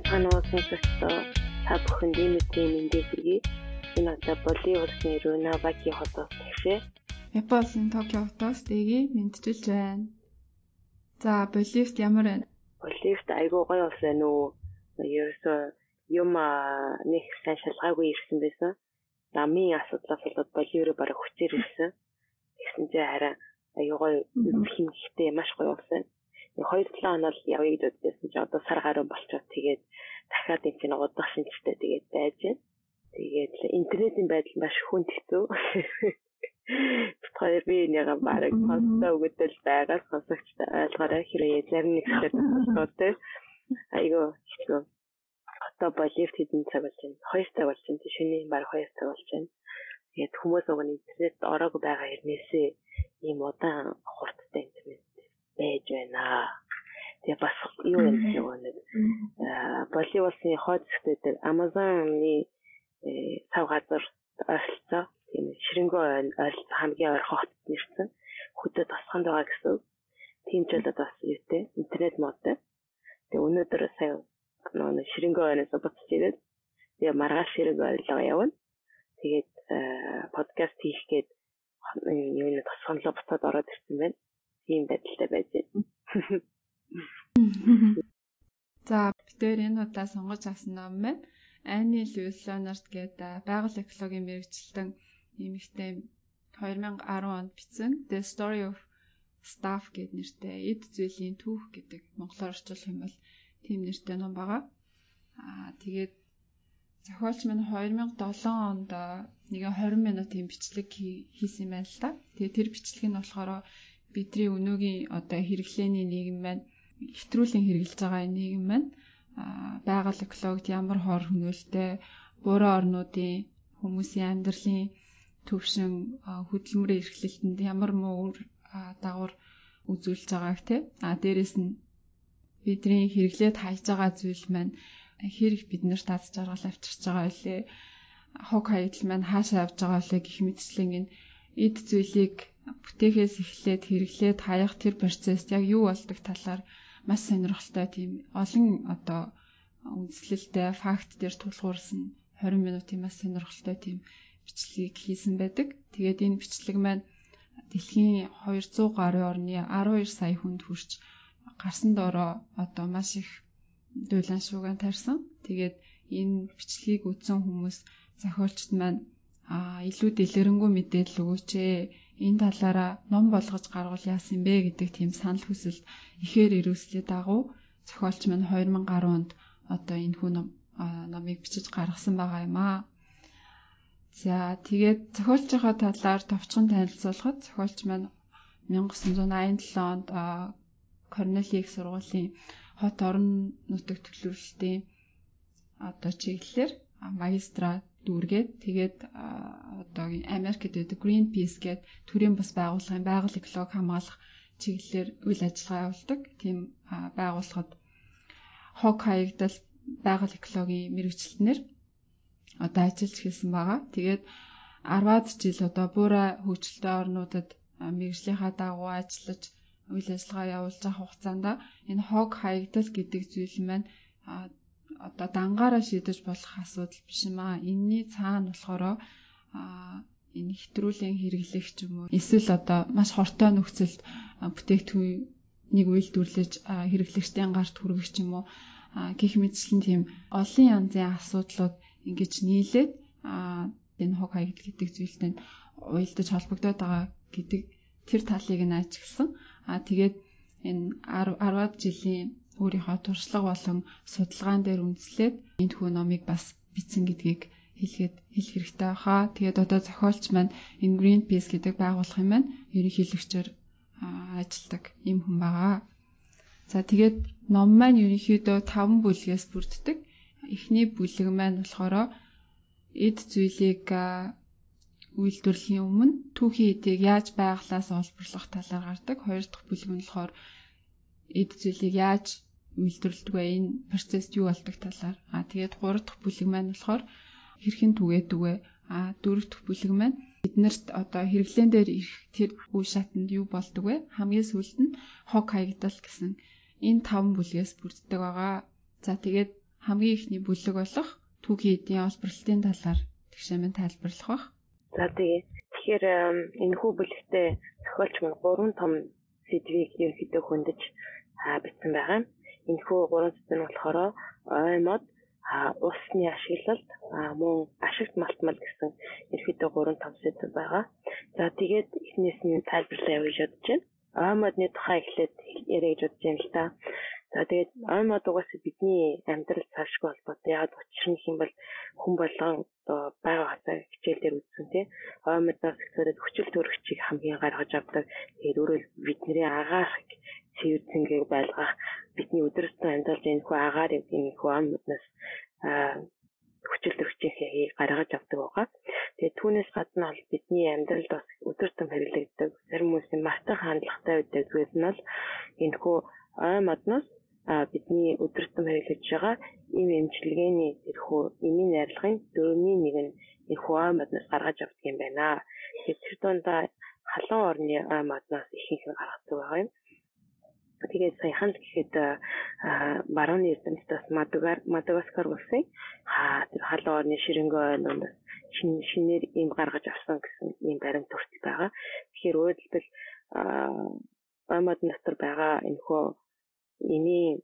байцгаанаас сонсогчдоо та бүхэнд ийм үеийн мэндийг хүргэе. Энэ одоо Боливуудын Рунаваки хотоос тэгшээ. Японы Токио хотоос дэги мэдчилж байна. За Боливт ямар байна? Боливт айгүй гоё ус байна уу? Ерөөсөө юм нэг сайн шалгаагүй ирсэн байсан. Ламын асуудлаас болоод Боливроо бараг хүчээр ирсэн. Тэгсэн чинь хараа гоё хэмжихтэй маш гоё ус байна. 2-7 хоног явъя гэж боддосон чи одоо сар гаруй болчиход тэгээд дахиад энэ чинь удах шинжтэй тэгээд байж байна. Тэгээд интернетийн байдал маш хүнд хэцүү. Тэр би нэгэ бараг постоо өгдөл байгаа сонсогчтой ойлгоорой хэрэг зарим нэг хэсэг болтой. Айгу хэцүү. Одоо болифт хэдэн цаг болж байна? 2 цаг болж байна. Шөнийн баг 2 цаг болж байна. Тэгээд хүмүүс уг нь интернет ороогүй байгаа хэрнээсээ ийм удаан хурдтай интернет байж байна. Тэгээ бас юу юм нөгөө нэг боли улсын хойд хэсгүүд Amazon-ы цав газар ойролцоо тийм ширэнгөө ойролцоо хамгийн ойр хот нэрсэн хөдөө тасханд байгаа гэсэн. Тийм ч болоод бас юутэй интернет модтой. Тэгээ өнөөдөр сая нөгөө ширэнгөө ойроос буцаж ирээд тэгээ маргааш ширэнгөө ойрлоо явна. Тэгээд подкаст хийх гээд юу нэг тасханлаа буцаад ороод ирсэн байна ийм байдалтай байж байна. За битээр энэ удаа сонгож авсан ном байна. Анни Льюсонерт гэдэг байгаль экологийн мэрэгчлэн нэмэгтэй 2010 онд бичсэн The Story of Stuff гэдэг нэртэй эд зүйлийн түүх гэдэг монголоор орчуулах юм бол тийм нэртэй ном байгаа. Аа тэгээд зохиолч минь 2007 онд нэг 20 минутын бичлэг хийсэн юм байна л да. Тэгээд тэр бичлэг нь болохоор бидний өнөөгийн одоо хэрэглээний нийгэм маань хэвтрүүлэн хэрэгжилж байгаа нийгэм маань байгаль экологид ямар хор хөнөөлтэй буруу орнуудын хүмүүсийн амьдралын төвшин хөдөлмөрийн эрхлэлтэнд ямар муу дагавар үзүүлж байгааг те. А дээрэс нь бидний хэрэглээд хайж байгаа зүйл маань хэрэг биднэрт аз жаргал авчирч байгаа үлээ. Хог хаягдл маань хаашаа явж байгаа үлээ гэх мэтчлэн энэ эд зүйлийг бүтээхээс эхлээд хэрэглээд хаях тэр процесс яг юу болдог талаар маш сонирхолтой тийм олон одоо үндэслэлтэй факт дээр тулгуурсан 20 минутын маш сонирхолтой тийм бичлэгийг хийсэн байдаг. Тэгээд энэ бичлэг маань дэлхийн 200 гаруй орны 12 сая хүнд хүрч гарсан доороо одоо маш их дуулан шууган тарьсан. Тэгээд энэ бичлэгийг үзсэн хүмүүс зохиолчд маань а илүү дэлгэрэнгүй мэдээлэл өгөөч ээ энэ талаараа ном болгож гаргуул яасан бэ гэдэг тийм санал хүсэл ихээр ирүүлсэлээ дагуу зохиолч маань 2010 онд одоо энэ хүн номыг бичиж гаргасан байгаа юм аа. За тэгээд зохиолчийнхаа талаар товчхон танилцуулахад зохиолч маань 1987 онд Корнель их сургуулийн хот орон нутаг төлөвлөлтийн одоо чиглэлээр магистрат дүүргээд тэгээд одоогийн Америкт байдаг Greenpeace гэдэг төрийн бас байгууллагын байгаль экологи хамгаалах чиглэлээр үйл ажиллагаа явуулдаг. Тийм байгууллагад хог хаягдал байгаль экологийн мэрэгчлэнээр одоо ажиллаж хэлсэн байгаа. Тэгээд 10-аад жил одоо буурай хөгжилтэй орнуудад мэрэгжлийнхаа дагуу ажиллаж үйл ажиллагаа явуулж байгаа хугацаанд энэ хог хаягдал гэдэг зүйл маань одоо дангаараа шийдэж болох асуудал биш юм аа. Энийний цаана болохоор энэ хэтрүүлийн хэрэглэх ч юм уу эсвэл одоо маш хортой нөхцөлд бүтээгдэхүүнийг үйлдвэрлэж хэрэглэгчдийн гарт хүргэх ч юм уу гих мэтчлэн тийм олон янзын асуудлууд ингэж нийлээд энэ хог хаягдл гэдэг зүйлтэй уялдаж холбогдоод байгаа гэдэг тэр талыг нь ажигласан. Аа тэгээд энэ 10-аад жилийн өөрийнхөө туршлага болон судалгаан дээр үндэслээд энэ хүү номыг бас бичсэн гэдгийг хэлгээд хэлэх хэрэгтэй хаа. Тэгээд одоо зохиолч маань энэ Greenpeace гэдэг байгууллагын маань ерөнхийлөгчөөр ажилладаг юм хүн байгаа. За тэгээд ном маань ерөнхийдөө 5 бүлгээс бүрддэг. Эхний бүлэг маань болохоор эд зүйлийг үйлдвэрлэхийн өмнө түүхийн эдийг яаж байглаас олборлох талаар гардаг. Хоёр дахь бүлэг нь болохоор эд зүйлийг яаж үйлдвэрлэдэг вэ? Энэ процесс юу болдог талаар. Аа тэгээд гурав дахь бүлэг маань болохоор хэрхэн түгээдэг вэ? Аа дөрөв дэх бүлэг маань биднэрт одоо хэрэглэн дээр ирэх тэр үе шатанд юу болдог вэ? Хамгийн сүүлд нь хог хаягдал гэсэн энэ таван бүлгээс бүрддэг байгаа. За тэгээд хамгийн ихний бүлэг болох түүхий эдийн олборлтын талаар тэгшэмэн тайлбарлах бах. За тэгээ тэгэхээр энэ хүү бүлэгтээ зохиолч маань гурван том сэдвийг ерөнхийдөө хөндөж бичсэн байгаа. Энэ хүү гурван сэдв нь болохоор ой мод усны ашиглалт мөн ашигт малтмал гэсэн ерөөдөө гурван том сэдв байгаа. За тэгээд эхнээс нь тайлбарлаа явуулж бодож байна. Ой модны тухай эхлээд яриа гэж бодож байна л та. За тэгээд ой мод угаасаа бидний амьдрал цаашгүй холбоотой. Яг учир нь юм бол хүн болгон одоо байга хасаа хичээл дээр үзсэн тий. Ой модоос ихсээд хүчил төрөгчийг хамгийн гаргаж авдаг. Тэгээд өөрөө бидний агаах цэвэр цэнгийг байлгах бидний өдөртөө амьдарч энэ хүү агаар энэ хүү ой модноос хүчил төрөгчийг гаргаж авдаг байгаа. Тэгээд түүнээс гадна бол бидний амьдралд бас өдөртөн хэрэглэгддэг зарим хүмүүсийн мартах хандлагатай байдаг зүйл нь бол энэ хүү ой модноос бидний өдөртөн хэрэглэж байгаа им эмчилгээний тэрхүү имийн найрлагын дөрөвний нэг нь энэ хуа модноос гаргаж авдаг юм байна. Тэгэхээр дундаа халуун орны ой модноос ихэнх нь гаргадаг байгаа юм. Тэгээд саяхан л гэхэд барууны эрдэмтдээс Мадагаскар улсын тэр халуун орны ширэнгөө ойлноос шин шинээр им гаргаж авсан гэсэн ийм баримт төртөл байгаа. Тэгэхээр ой модноос төр байгаа энэ хөө эмийн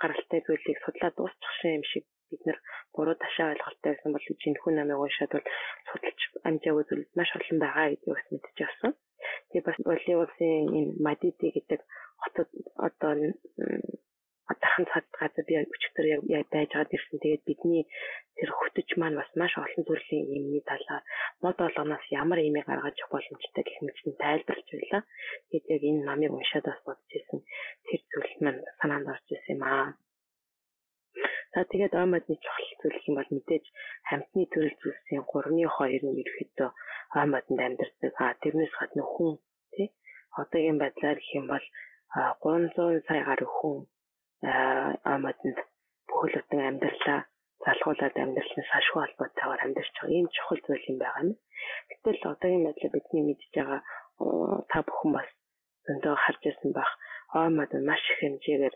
гаралтай зүйлийг судлаад дуусчих шин юм шиг бид нэр буруу ташаа ойлголттой байсан бол жинхэнэ намыг уншаад бол судалж амжаагүй зүйл маш олон байгаа гэдгийг бас мэдчихэж авсан. Тэгээ бас Боли улсын энэ Мадиди гэдэг хотод одоо атархан цад газар би өчтөр яг байж байгаад ирсэн. Тэгээд бидний тэр хөтөж маань бас маш олон төрлийн юмны талаар мод олгоноос ямар имийг гаргаж явах боломжтой гэх мэтийн тайлбарлаж байлаа. Тэгээд яг энэ намыг уншаад бас бодож ирсэн. Тэр зүйл маань санаанд орж ирсэн юм аа. За тэгээд омодны чухал зүйл юм бол мэдээж хамтны төрөл зүйлсийн 3-ны 2 нь ерөөхдөө омодонд амьдардаг. А тэрнээс гадна хүн тий одоогийн байдлаар гэх юм бол 300 сая гаруй хүн омодонд бүхэл бүтэн амьдралаа залгуулад амьдралын сашгүй холбоотойгоор амьдарч байгаа ийм чухал зүйл юм байгаа нь. Гэтэл одоогийн байдлаар бидний мэдж байгаа та бүхэн бас зөндөө харж ирсэн байх омод маш их хэмжээгээр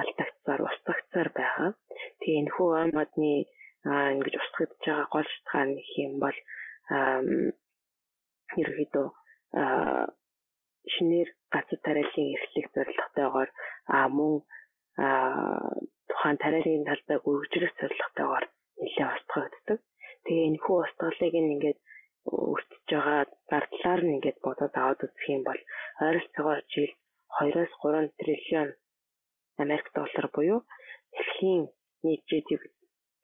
алдагдсаар устгагдсаар байгаа. Тэгээ энэ хүү омодны ингэж устгагдж байгаа гол шалтгаан гэх юм бол ерөөдөө шинээр газар тариалын эрхлэх зорилготойгоор мөн тухайн тариалын талбайг өргөжлөх зорилготойгоор нэлээд устгагддаг. Тэгээ энэ хүү устгалыг ингээд өртөж байгаа зардлаар нь ингээд бодоод аваад үзэх юм бол ойролцоогоор жил 2-оос 3 триллион Америк доллар буюу дэлхийн нийт GDP-ийн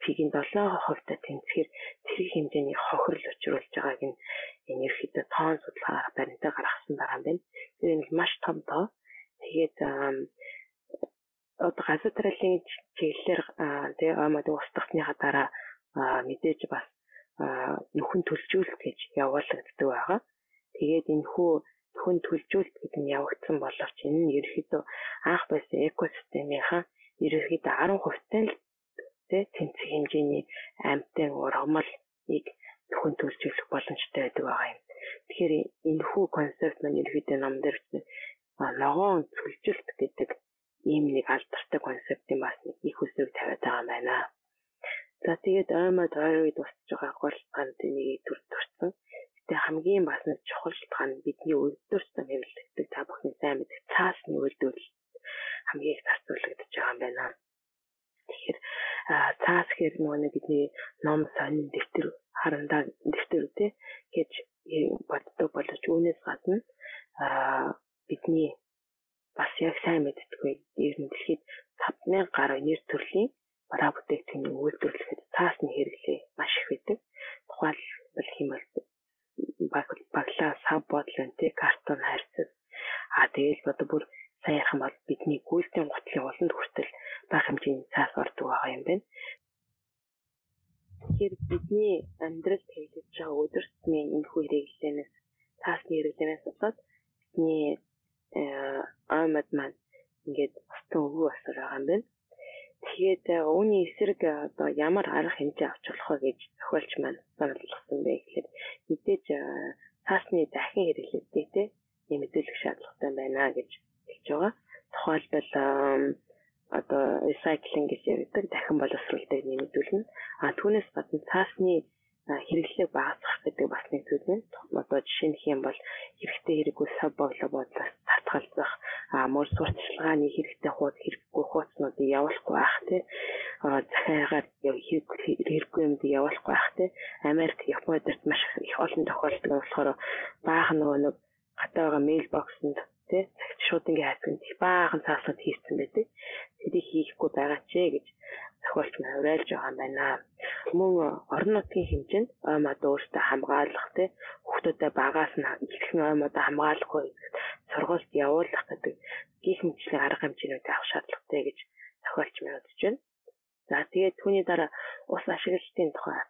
7% та тэнцвэр зэрэг хэмжээний хохирол учруулж байгааг нь энэ ерөөхдөө тоон судалгаагаар баримтаа гаргасан байгаа юм байна. Тэр нь маш том тоо. Тэгээд одоо газар тариалын чиглэлээр тэгээ омод устгахныхаа дараа мэдээж бас нөхөн төлжүүлэлт гэж явуулагддаг байгаа. Тэгээд энэ хүү нөхөн төлжүүлэлт гэдэг нь явагдсан боловч энэ нь ерөөхдөө анх байсан экосистемийнхаа ерөөхдөө 10% л тэ тэнцэх хэмжээний амьтан ургамалыг нөхөн төлжүүлэх боломжтой байдаг байгаа юм. Тэгэхээр энэ хүү концепт маань ерөөхдөө ном дээр ногоон төлжилт гэдэг ийм нэг алдартай концептын бас нэг их үсэг тавиад байгаа юм байна. За тэгээд оймод ойр үед босч байгаа гол ганд нэг төр төрсөн. Гэтэ хамгийн бас нэг чухал шалтгаан нь бидний өдөртөө хэрэглэдэг та бүхний сайн мэдэх цаасны үйлдвэрлэл хамгийн их зарцуулагдаж байгаа юм байна. Тэгэхээр цаас гэхэр нөгөө бидний ном сонин дэвтэр харандаа дэвтэр үү гэж боддог боловч үүнээс гадна бидний бас яг сайн мэддэггүй ер нь дэлхийд 5000 гаруй нэр төрлийн бараа бүтээгдэхүүний үйлдвэрлэхэд цаасны хэрэглээ маш их байдаг. Тухайлбал хэмээл баглаа сав бодлонтэй картон харьцаг а тэгэл одоо бүр сайн ярих юм бол бидний гүйлтийн гутлын уланд хүртэл бага хэмжээний цаас ордог байгаа юм байна. Тэгэхээр бидний амьдралд хэрэглэж байгаа өдөр тутмын энэ хүү хэрэглэнээс цаасны хэрэглэнээс болоод бидний аймад маань ингээд устан өвөө асар байгаа юм байна. Тэгээд үүний эсрэг одоо ямар арга хэмжээ авч болох вэ гэж зохиолч маань болгосон бэ гэхээр мэдээж цаасны дахин хэрэглээтэй те ийм мэдүүлэх шаардлагатай байна гэж хэлж байгаа. Тухайлбал одоо recycling гэж яригдаг дахин боловсруулалтыг нэмэгдүүлнэ. А түүнээс гадна цаасны хэрэглээг багасгах гэдэг бас нэг зүйл байна. Одоо жишээ нь хэм бол хэрэгтэй хэрэггүй сав боглоо бодлоос татгалзах, мөр сурталчилгааны хэрэгтэй хууд хэрэггүй хуудснуудыг явуулахгүй байх тий. Захиагаар хэрэггүй юмд явуулахгүй байх тий. Америк, Японд маш их олон тохиолдол болохоор баахан нөгөө нэг гадаа байгаа мэйл боксонд тий шууд ингээ хайцсан баахан цааснууд хийсэн байдаг. Тэрийг хийхгүй байгаа ч гэж тохиолч нь уриалж байгаа юм байна. Мөн орон нутгийн хэмжээнд оймод өөртөө хамгаалах тий хүүхдүүдэд багаас нь ихэнх оймод хамгаалахгүй сургуульд явуулах гэдэг гих мэтчлийн арга хэмжээнүүд авах шаардлагатай гэж тохиолч мэдэж байна. За тэгээд түүний дараа ус ашиглалтын тухай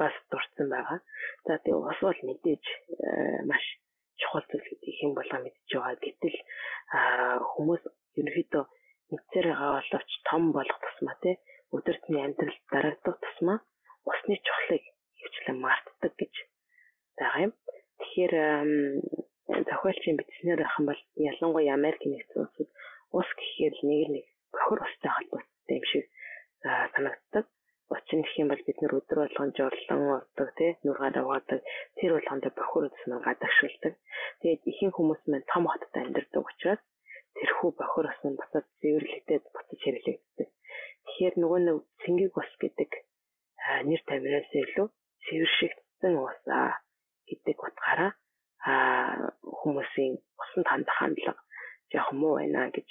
бас дурдсан байгаа. За тэгээд ус бол мэдээж э, маш чухал зүйл гэдэг юм болоо мэдж байгаа. Гэтэл хүмүүс ерөнхийдөө мэдсээр байгаа боловч том болох тусмаа тий өдөртний амьдрал дарагдах тусмаа усны чухлыг хөвчлэн мартдаг гэж байгаа юм. Тэгэхээр зохиолчийн бичснээр ах юм бол ялангуяа Америк нэгдсэн улсад ус гэхээр нэг нэг бохор устай холбоотой юм шиг санагддаг. Учир нь гэх юм бол бид нар өдөр болгон жорлон ордог тий нургаар аваадаг тэр болгонд бохор нь гадагшилдаг. Тэгээд ихэнх хүмүүс маань том хотод амьдардаг учраас тэрхүү бохор ус нь буцаад цэвэрлэгдээд буцаж хэрэглэгддэг. Тэгэхээр нөгөө нэг цэнгийг ус гэдэг нэр тамираас илүү цэвэршигдсэн ус гэдэг утгаараа хүмүүсийн усан хандах хандлага жоох муу байна гэж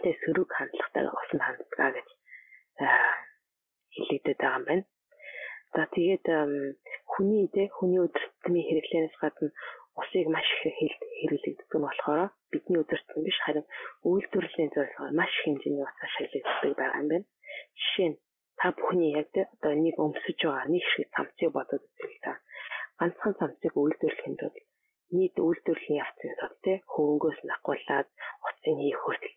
тэгээ сөрөг хандлагатай усан ханддаг гэж хэлэгдэт байгаа юм байна. За тэгээд хүний тэ хүний өдөртмийн хэрэглэнээс гадна усыг маш их хэрэглэгддэг нь болохоор бидний өдөртөн биш харин үйлдвэрлэлийн зорилгоор маш их хэмжээний ус ашиглагддаг байгаа юм байна. Жишээ нь та бүхний яг одоо нэг өмсөж байгаа нэг шиг цамцыг бодоод үзвэл та ганцхан цамцыг үйлдвэрлэхэд бол нийт үйлдвэрлэлийн явцын тод те хөвөнгөөс накуулаад утсын хийх хүртэл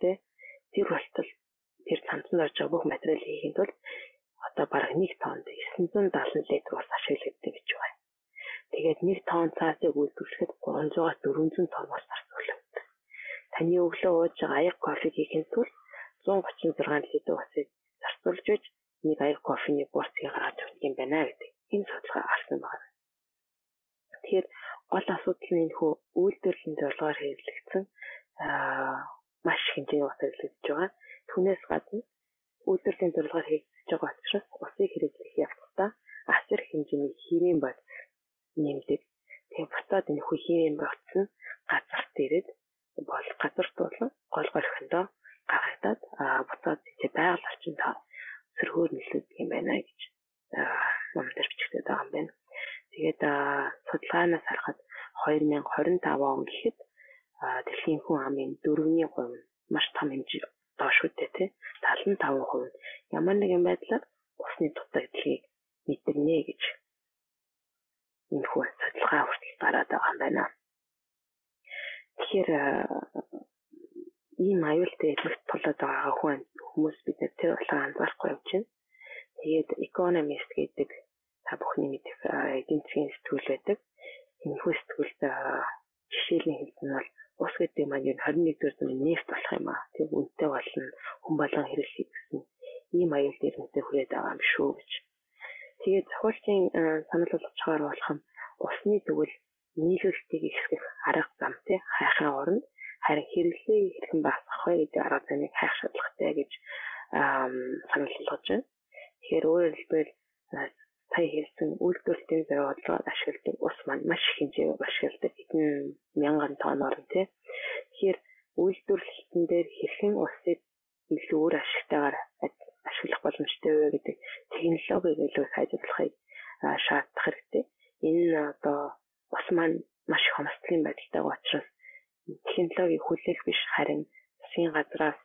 тэр болтол тэр цамцанд орж байгаа бүх материал хийхэд бол одоо бараг 1 тоннд 970 литр ус ашиглагддаг гэж байна. Тэгээд 1 тонн цаасыг үйлдвэрлэхэд 300-аас 400 тонн ус зарцуулагддаг. Таны өглөө ууж байгаа аяг кофе хийхин тулд 136 литр усыг зарцуулж үж нэг аяг кофений бурцыг гаргаж өгөх юм байна гэдэг энэ судалгаа авсан байна. Тэгэхээр гол асуудал нь энэ хөө үйлдвэрлэлийн зорилгоор хэрэглэгдсэн маш хэмжээний ус хэрэглэгдэж байгаа. Түүнээс гадна үйлдвэрлэлийн зорилгоор байгаа учраас усыг хэрэглэх явцдаа асар хэмжээний химийн бод нэмдэг. Тэгээ бусдад энэ хүү химийн бодц нь газарт ирээд бол газарт болон гол горхиндоо гаргадаад буцаад тэгээ байгаль орчинд сөргөөр нөлөөлдөг юм байна гэж номдэр бичигдээд байгаа юм байна. Тэгээд судалгаанаас харахад 2025 он гэхэд дэлхийн хүн амын 4-ний 3 маш том хэмжээ доош үдэ тий 75% ямар нэгэн байдлаар усны дутагдaltaгийг мэдэрнэ гэж энэ хүү судалгаа хүртэл гараад байгаа юм байна. Тэгэхээр ийм аюултай эдгэрт тулаад байгаа хүн хүмүүс бид тэр болгоо анзаарахгүй явж байна. Тэгээд Economist гэдэг та бүхний мэдэх эдийн засгийн сэтгүүл байдаг. Энэ хүү сэтгүүлд жишээлийн хэлсэн бол ус гэдэг маань ер нь 21-р зууны нефт болох юм аа. Тэг үнэтэй болно хүн болгон хэрэглэх гэсэн ийм аюул дээр үнэтэй хүрээд байгаа юм шүү гэж. Тэгээд зохиолчийн санал болгочоор болох нь усны тэгвэл нийлүүлэлтийг ихсгэх арга зам тий хайхын оронд харин хэрэглээ хэрхэн багасгах вэ гэдэг арга замыг хайх шаардлагатай гэж санал болгож байна. Тэгэхээр өөрөөр хэлбэл сая хэлсэн үйлдвэрлэлийн зорилгоор ашигладаг ус маань маш их хэмжээгээр ашигладаг хэдэн мянган тонноор тий. Тэгэхээр үйлдвэрлэлтэн дээр хэрхэн усыг илүү өөр ашигтайгаар ашиглах боломжтой вэ гэдэг технологиг илүү их ажиглахыг шаардах хэрэгтэй. Энэ одоо ус маань маш их хомсдлын байдалтай учраас технологиг хүлээх биш харин засгийн газраас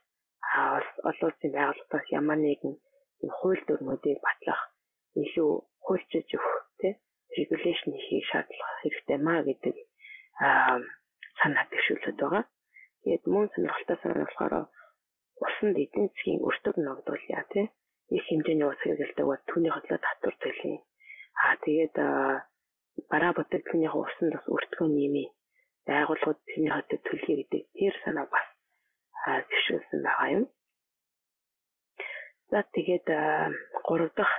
олон улсын байгууллагаас ямар нэгэн хууль дүрмүүдийг батлах илүү хуульчилж өгөх тий регуляшн хийх шаардлага хэрэгтэй маа гэдэг санаа дэвшүүлээд байгаа. Тэгээд мөн сонирхолтой санаа болохоор усанд эдийн засгийн өртөг ногдуулъя тий их хэмжээний ус хэрэгэлдэг бол түүний хотлоо татвар төлөе. Аа тэгээд бараа бүтээгдэхүүний усанд бас өртгөө нэмээ. Байгууллагууд тэрний хотлоо төлөе гэдэг тэр санаа бас дэвшүүлсэн байгаа юм. За тэгээд 3 дахь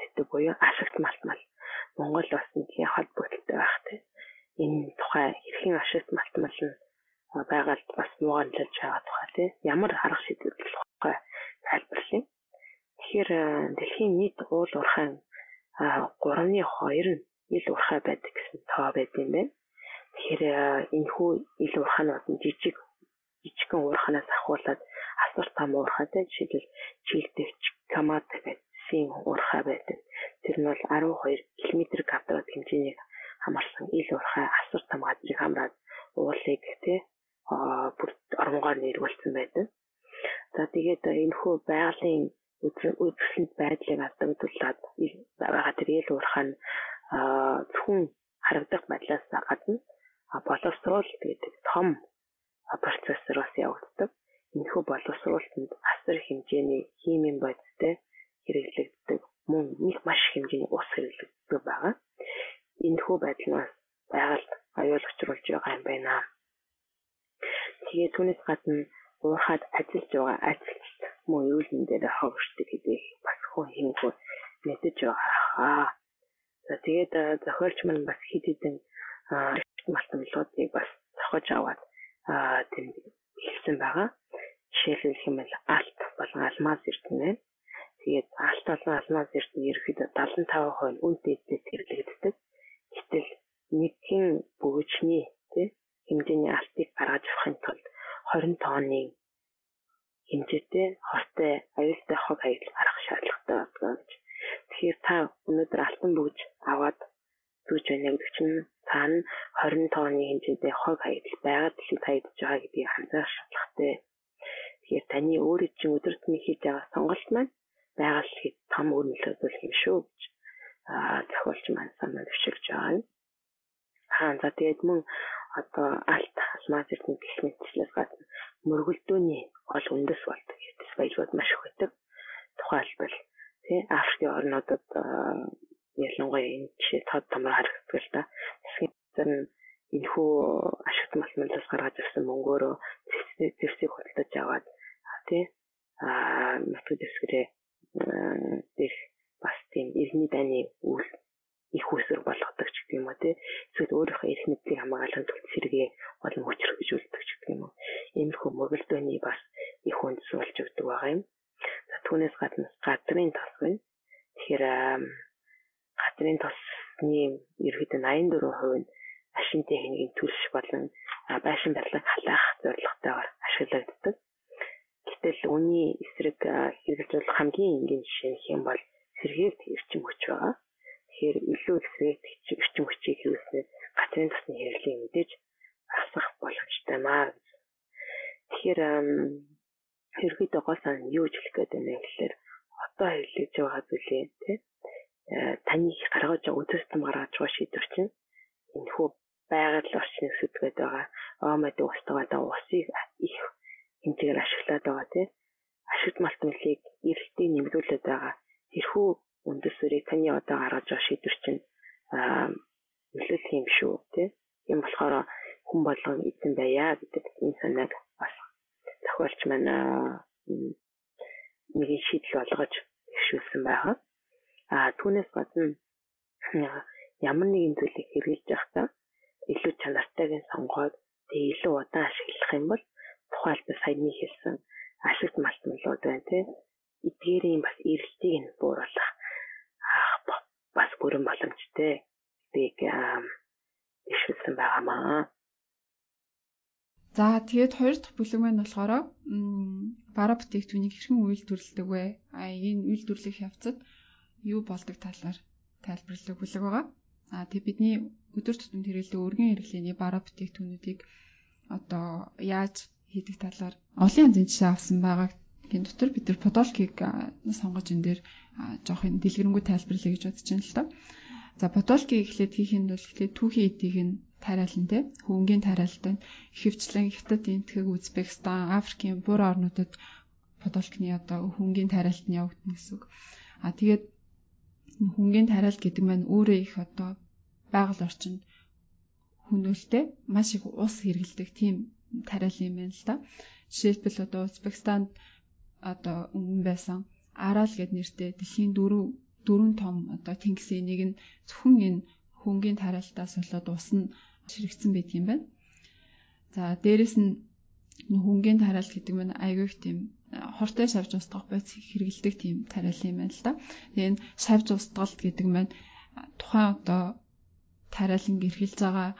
сэдв буюу ашигт малтмал. Монгол бас нэгний холбогдолтой байх тийм. Энэ тухай хэрхэн ашигт малтмал нь байгальд бас мууганлж байгаа тухай тийм. Ямар арга шийдэл тухай тайлбарлая. Тэгэхээр дэлхийн нийт уул уурхайн 3-ны 2 нь ил уурхай байдаг гэсэн тоо байд юм байна. Тэгэхээр энэ хүү ил уурхайнууд нь жижиг жижигхэн уурханаас ахуулаад асар том уурхайтай жишээлбэл чилдэгч камата гэсэн уурхай байдаг. Тэр нь бол 12 км квадрат хэмжээний хамарсан ил уурхай асар том газрыг хамраад уулыг тий бүр оронгоор нэрвэлсэн байдаг. За тэгээд энэ хүү байгалийн үзэсгэлэнт байдлыг алдагдуулаад байгаа тэр ил уурхай нь зөвхөн харагдах байдлаас гадна боловсруул гэдэг том процессор бас явагддаг. Энэхүү боловсруулалтанд асар хэмжээний химийн бодистой хэрэглэгддэг мөн нэг маш хэмжээний ус хэрэглэгддэг байгаа. Энэхүү байдал нь байгальд аюулагчруулж байгаа юм байна. Тэгээд түүнээс гадна уурхаад ажиллаж байгаа ажилчид мөн аюулын дээр хогшдог гэдэг бас хүн хэмгүй мэдэж байгаа. За тэгээд зохиолч маань бас хэд хэдэн малтамлуудыг бас зохиж аваад тэнд хэлсэн байгаа. Жишээлбэл хэмээл алт болон алмаз эрдэнэ. Тэгээд алт болон алмаз эрдэнэ ерөөхдөө 75% нь үн дээдсээс хэрэглэгддэг. Гэтэл нэгэн бөгөөчний тий хэмжээний алтыг гаргаж авахын тулд 20 тонны хэмжээтэй хостой аюултай хог хаягдл гаргах шаардлагатай байна гэж. Тэгэхээр та өнөөдөр алтан бөгж аваад зүүж байна гэдэг чинь цаана 20 тонны хэмжээтэй хог хаягдл байгаад л хаягдж байгаа гэдгийг анзаарах шаардлагатай. Тэгэхээр таны өөрөө чинь өдөр тутмын хийж байгаа сонголт маань байгаль том үр нөлөөтэй юм шүү гэж аа зохиолч маань санаа төвшөлж байгаа. Аа за тэгээд мөн одоо алт алмаз ирсэн гэх мэтчлээс гадна мөргөлдөөний гол үндэс болдог. Хэвчээс баялгууд маш их байдаг. Тухайлбал тий Африкийн орнуудад ялангуяа энэ жишээ тод томор харагддаг л да. Засгийн газар нь энэхүү ашигт малмалаас гаргаж ирсэн мөнгөөрөө зэвсэг худалдаж аваад тий а нутаг дэвсгэрээ дэх бас тийм иргэний дайны үйл их усэр болгодог ч гэх юм уу тий эсвэл өөрийнхөө эрх мэдлийг хамгаалахын тулд сэргээ олон хүч хөгжүүлдэг ч гэх юм уу иймэрхүү мөргөлдөөний бас их үндэс болж өгдөг байгаа юм. За түүнээс гадна газрын тос байна. Тэгэхээр газрын тосны ерөөдөө 84% нь машин техникийн төлш болон байшин барилгыг халаах зорилготойгоор ашиглагддаг. Гэтэл үүний эсрэг хэрэгжүүлэх хамгийн энгийн жишээ нь хэм бол сэргээлт эрчим хүч байгаа. Тэгэхээр илүү сэргээлт эрчим хүчийг хэрэглэснээр газрын тосны хэрэглийг мэдээж асах боломжтой маа. Тэгэхээр ерөөдөө гол сан юу ч хэлэх гээд байна гэхээр одоо хэрэглэж байгаа зүйлээ тий таны гаргаж байгаа үдэс том гаргаж байгаа шийдвэр чинь энэ хүү байгаль орчныг сүтгээд байгаа омод устгаа даа усыг их хэмжээгээр ашиглаад байгаа тий. Ашигт малтмлыг эрэлтийг нэмэгдүүлээд байгаа. Тэрхүү үндэс үрийг таны одоо гаргаж байгаа шийдвэр чинь нөлөөлөх юм шүү тий. Юм болохоор хүн болгон эзэн байя гэдэг энэ санааг бас тохиолч маань нэг шийдэл болгож гişүүлсэн байгаа. А түүнээс гадна ямар нэгэн зүйлийг хэрэгжилж байхдаа илүү чанартайг сонгоод тэгээ илүү удаан ашиглах юм бол тухайлбал саяны хэлсэн ашигт малтмалууд байна тий. Эдгээрийн бас эрэлтийг нь бууруулах бас бүрэн боломжтой. Биг ишүүлсэн байгаамаа. За тэгээд хоёр дахь бүлэг маань болохоор бара бүтээгдэхүүнийг хэрхэн үйлдвэрлэдэг вэ? А энэ үйлдвэрлэх явцад юу болдог талаар тайлбарлах бүлэг байгаа. А тэг бидний өдөр тутмын хэрэглэдэг өргөн хэрэглээний бараа бүтээгдэхүүнүүдийг одоо яаж хийдэг талаар олон янзын жишээ авсан байгаа. Гин дотор бид нар подолкийг сонгож энэ дээр жоох юм дэлгэрэнгүй тайлбарлая гэж бодож байна л доо. За подолкийг эхлээд хийхэд бол эхлээд түүхийн эдийг нь тариалан те хөнгөний тариалалтай ихэвчлэн Хятад, Энтхэг, Узбекистан, Африкийн бүр орнуудад подолкны одоо хөнгөний тариалт нь явагдана гэсэн үг. А тэгээд хөнгөний тариалт гэдэг маань өөрөө их одоо байгаль орчинд хөнөөлтэй маш их ус хэргэлдэг тийм тариал юм байна л да. Жишээлбэл одоо Узбекистанд одоо өмнө байсан Араал гэд нэртэй дэлхийн дөрөв дөрвөн том одоо тэнгисийн нэг нь зөвхөн энэ хөнгөний тариалтаас болоод ус нь ширэгцэн байдаг юм байна. За дээрэс нь хөнгөний тариалт гэдэг нь айгүй их тийм хортой шавж устгах байц хэрэгэлдэг тийм тариал юм байна л да. Тэгээ энэ шавж устгалт гэдэг нь тухайн одоо тариалан гэрхэлж байгаа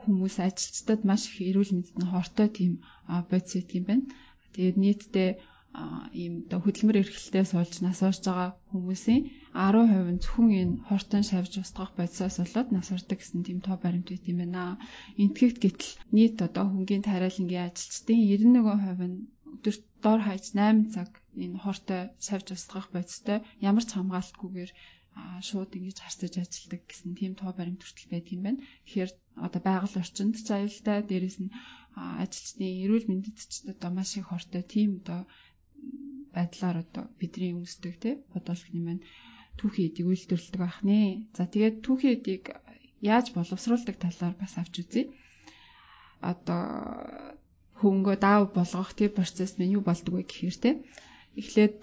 хүмүүс ажилчдад маш их эрүүл мэндэд нь хортой тийм бодис гэдэг юм байна. Тэгээд нийтдээ ийм одоо хөдөлмөр эрхлэлтэй суулж нас орж байгаа хүмүүсийн 10% нь зөвхөн энэ хортон шавж устгах бодисоос болоод нас ордог гэсэн тийм тоо баримт байт юм байна. Энтгэгт гэтэл нийт одоо хөнгөний тариалангийн ажилчдын 91% нь өдөрт дор хаяж 8 цаг энэ хортой шавж устгах бодистой ямар ч хамгаалтгүйгээр шууд ингэж харцаж ажилладаг гэсэн тийм тоо баримт хүртэл байдаг юм байна. Тэгэхээр одоо байгаль орчинд ч аюултай, дээрэс нь ажилчдын эрүүл мэндэд ч одоо маш их хортой тийм одоо байдлаар одоо бидний өмсдөг тий бодолх юм байна. Түүхий эдийг үйлдвэрлэдэг байх нэ. За тэгээд түүхий эдийг яаж боловсруулдаг талаар бас авч үзье. Одоо хөнгөө даав болгох тийм процесс нь юу болдог вэ гэхээр тий эхлээд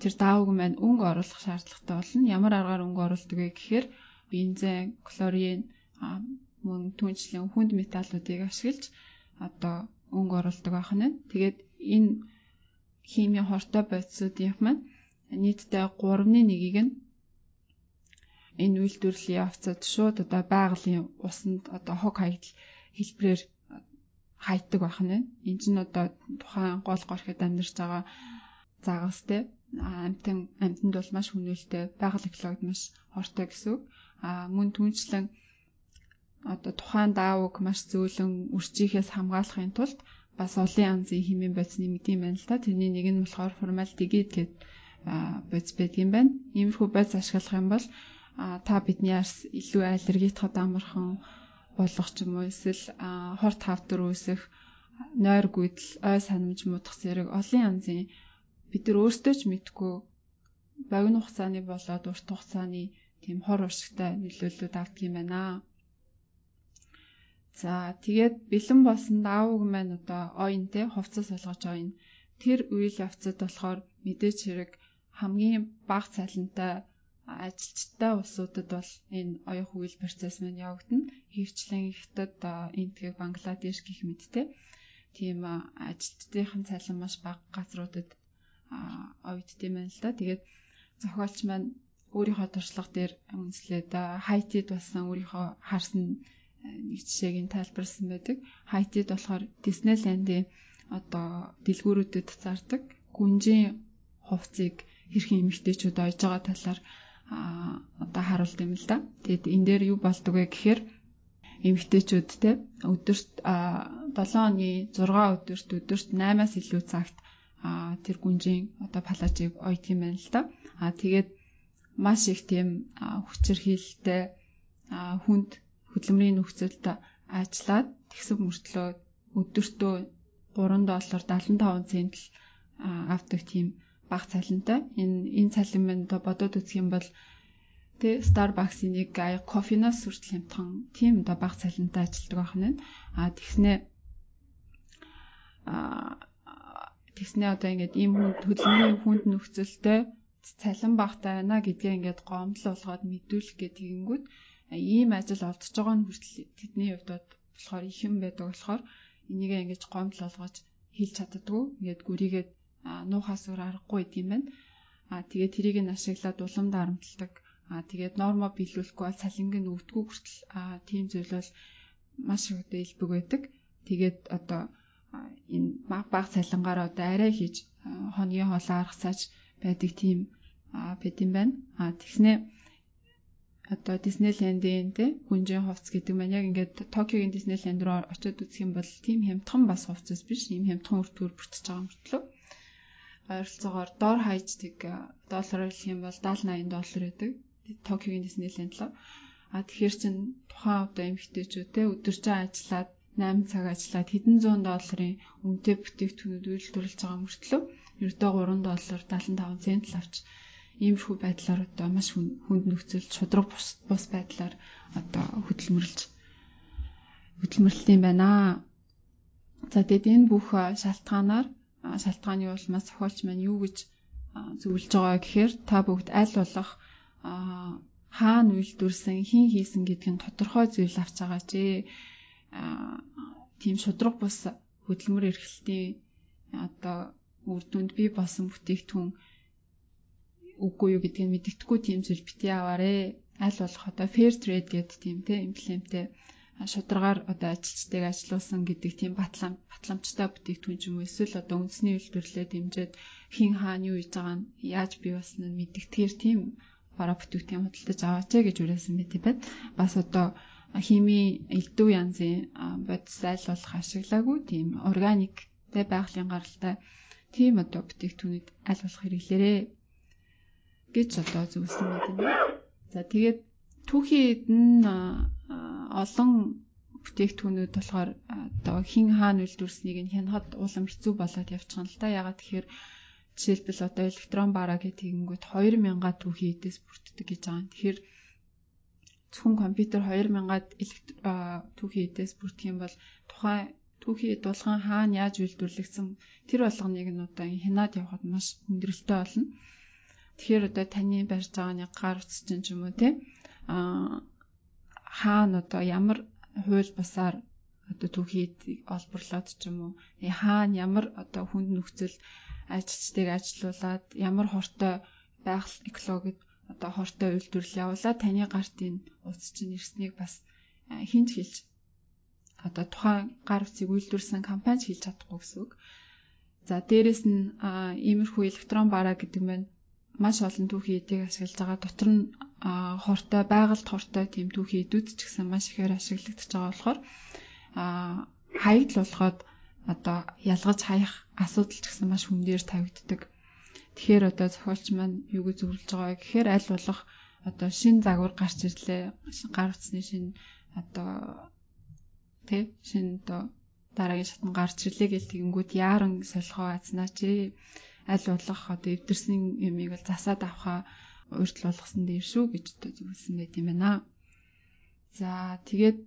тэр даавг маань өнгө оруулах шаардлагатай болно. Ямар аргаар өнгө оруулдаг вэ гэхээр бензин, хлорин, мөн түнчлэн хүнд металлуудыг ашиглаж одоо өнгө оруулдаг байх нь. Тэгээд энэ химийн хортой бодисуудын маань нийтдээ 3.1-ийг нь энэ үйлдвэрлэлийн явцад шууд одоо байгалийн усанд одоо хог хаягдл хэлбэрээр хайдаг байх нь. Энэ чинь одоо тухайн гол горхид амьдарч байгаа загастай амтан амтанд бол маш хүнээлттэй байгаль экологид маш хортой гэсэн үг. А мөн түнчлэн одоо тухайн даавууг маш зөөлөн үржихээс хамгаалахын тулд бас олон янзын химийн бодис нэмэгдэм байна л та. Тэрний нэг нь болохоор формальдегид гэдэг бодис байдаг юм байна. Иймэрхүү бодис ашиглах юм бол та бидний арс илүү аллергитхад амархан болгох ч юм уу эсвэл хорт хавтар үүсэх нойр гүйдэл ой санамж муудах зэрэг олон янзын бид нар өөрсдөө ч мэдгүй богино хугацааны болоод урт хугацааны тийм хор уршигтай нөлөөллүүд авдаг юм байна. За тэгээд бэлэн болсон даавууг маань одоо ойн те хувцас олгож ойн тэр үйл явцад болохоор мэдээч хэрэг хамгийн бага цалинтай ажилчтай улсуудад бол энэ оюун хууль процесс маань явагдана. Хөвчлэн хятад, Индийг, Бангладеш гэх мэт те. Тийм ажилчдын цалин маш бага газруудад оюутдсан байна л да. Тэгээд зохиолч маань өөрийнхөө туршлага дээр үнслээд хайтид болсон өөрийнхөө харсан нэг жишээг нь тайлбарласан байдаг. Хайтид болохоор Диснейлендийн одоо дэлгүүрүүдэд зардаг гүнжийн хувцсыг хэрхэн эмэгтэйчүүд ойж байгаа талаар одоо харуулт юм л да. Тэгэд энэ дээр юу болдог вэ гэхээр эмэгтэйчүүд те өдөрт 7 оны 6 өдөрт өдөрт 8-аас илүү цагт тэр гүнжийн одоо палажийг юм байна л да. А тэгээд маш их тийм хүчирхийлэлтэй хүнд хөдөлмөрийн нөхцөлд ажиллаад тэгсэн мөртлөө өдөртөө 3 доллар 75 цент л авдаг тийм бага цалинтай. Энэ энэ цалин мань одоо бодоод үзэх юм бол тэ Starbucks-ийн нэг кофенаас хүртэл хямдхан тийм одоо бага цалинтай ажилладаг байх нь. А тэгснээ а тэгснээ одоо ингээд ийм хүн хөдөлмөрийн хүнд нөхцөлтэй цалин багтай байна гэдгээ ингээд гомдол болгоод мэдүүлэх гэх тэгэнгүүт ийм ажил олдож байгаа нь хүртэл тэдний хувьд болохоор их юм байдаг болохоор энийг ингэж гомдол болгож хэлж чаддгүй ингээд гүрийгээд нуухаас өөр аргагүй гэдэг юм байна. А тэгээд тэрийг нь ашиглаад улам дарамтлагдаг. А тэгээд нормо биелүүлэхгүй бол цалинг нь өвдгүү хүртэл а тийм зүйл бол маш их одоо илбэг байдаг. Тэгээд одоо энэ баг цалингаар одоо арай хийж хоногийн хоолоо аргасааж байдаг тийм байт юм байна. А тэгснээ одоо Диснейлендийн те гүнжийн хувцс гэдэг маань яг ингээд Токиогийн Диснейленд руу очиод үзэх юм бол тийм хямдхан бас хувцас биш, ийм хямдхан үр дүр бүрдэж байгаа мөртлөө ойролцоогоор доор хайждаг доллараар хэлэх юм бол 70 80 доллар байдаг. Токиогийн Диснейленд л. А тэгэхээр чин тухайн одоо эмэгтэйчүүд те өдөржин ажиллаад 8 цаг ажиллаад хэдэн зуун долларын үнэтэй бүтээгдэхүүнүүд үйлдвэрлэж байгаа мөртлөө ердөө 3 доллар 75 цент л авч иймэрхүү байдлаар одоо маш хүнд нөхцөл шудраг бус бус байдлаар одоо хөдөлмөрлж хөдөлмөрлөлт юм байна. За тэгэд энэ бүх шалтгаанаар шалтгааны улмаас зохиолч маань юу гэж зөвлөж байгаа гэхээр та бүгд аль болох хаана үйлдвэрсэн, хин хийсэн гэдг нь тодорхой зүйл авч байгаа чи тийм шудраг бус хөдөлмөр эрхлэлтийн одоо үр дүнд бий болсон бүтээгдэхүүн үгүй юу гэдгийг мэддэхгүй тийм зүйл битгий аваарэ. Аль болох одоо fair trade гэдэг тийм те имплементэ шударгаар одоо ажилчдыг ажилуулсан гэдэг тийм батлам батламжтай бүтээгдэхүүн ч юм уу эсвэл одоо үндэсний үйлдвэрлэлээ дэмжиж хин хаана юу хийж байгаа нь яаж бий болсон нь мэддэгтгэр тийм бараа бүтээгдэхүүн худалдаж аваач гэж үрээсэн мэт байна. Бас одоо хими элдв янзын бодис болох ашиглаагүй тийм органик тэ байгалийн гаралтай тийм одоо бүтээгдэхүүнүүд аль болох хэрэглээрээ гэж одоо зөвлөсөн байт юм. За тэгээд түүхийд нь олон бүтээгдэхүүнүүд болохоор одоо хин хаана үйлдвэрснийг нь хянахад улам хэцүү болоод явчихна л да. Ягаад тэгэхээр жишээлбэл одоо электрон бараа гэдгийгүүд 2000-аад түүхий эдээс бүрддэг гэж байгаа. Тэгэхээр зөвхөн компьютер 2000-аад түүхий эдээс бүрдэх юм бол тухайн түүхий дулгаан хаана яаж үйлдвэрлэгдсэн тэр болгоныг нь одоо хянаад явахад маш хүндрэлтэй болно. Тэгэхээр одоо таны барьж байгааны гар утас чинь ч юм уу те а хаана одоо ямар хууль бусаар одоо түүхийд олборлоод ч юм уу хаана ямар одоо хүнд нөхцөл ажилчдыг ажилуулад ямар хортой байгаль экологид одоо хортой үйлдвэрлэл явуулаад таны гарт энэ утас чинь ирснийг бас хинж хэлж одоо тухайн гар утсыг үйлдвэрсэн компани хэлж чадахгүй гэсэн үг. За дээрэс нь иймэрхүү электрон бараа гэдэг нь маш олон түүхий эдийг ашиглаж байгаа. Дотор нь хортой байгальд хортой тийм түүхий эдүүд ч гэсэн маш ихээр ашиглагдаж байгаа болохоор хаягдл болоход одоо ялгаж хаях асуудал ч гэсэн маш хүн дээр тавигддаг. Тэгэхээр одоо зохиолч маань юу гэж зөвлөж байгаа гэхээр аль болох одоо шин загвар гарч ирлээ. Гар утасны шин одоо тий шин одоо дараагийн шатн гарч ирлээ гэл тэгэнгүүт яаран солихоо азнаа чи аль болох одоо эвдэрсэн юмыг бол засаад авахаа урьдл болгосон дээр шүү гэж зөвлөсөн байт юм байна. За тэгээд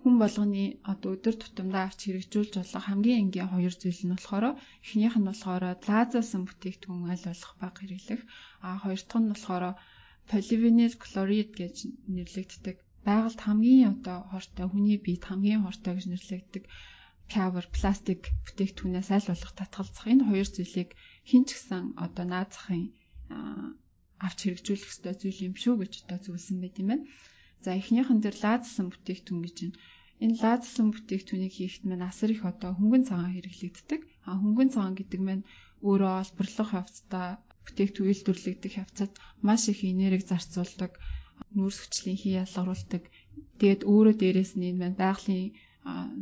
хүн болгоны одоо өдөр тутамдаа авч хэрэгжүүлж болох хамгийн энгийн хоёр зүйл нь болохоор эхнийх нь болохоор лазерсан бүтээгдэхүүн аль болох бага хэрэглэх а хоёр дахь нь болохоор поливинил хлорид гэж нэрлэгддэг байгальд хамгийн одоо хортой хүний биед хамгийн хортой гэж нэрлэгддэг cover пластик бүтээгдэхүүнээс аль болох татгалзах энэ хоёр зүйлийг хин ч гэсэн одоо наазахын авч хэрэгжүүлэх ёстой зүйл юм шүү гэж одоо зөвлөсөн байт юм байна. За эхнийхэн дээр лаазсан бүтээгдэхүүн гэж байна. Энэ лаазсан бүтээгдэхүүнийг хийхэд маань асар их одоо хөнгөн цагаан хэрэглэгддэг. А хөнгөн цагаан гэдэг маань өөрөө олборлох явцдаа бүтээгдэхүүн үйлдвэрлэгдэх явцад маш их энерги зарцуулдаг, нүүрс хүчлийн хий ялгаруулдаг. Тэгээд өөрөө дээрээс нь энэ маань байгалийн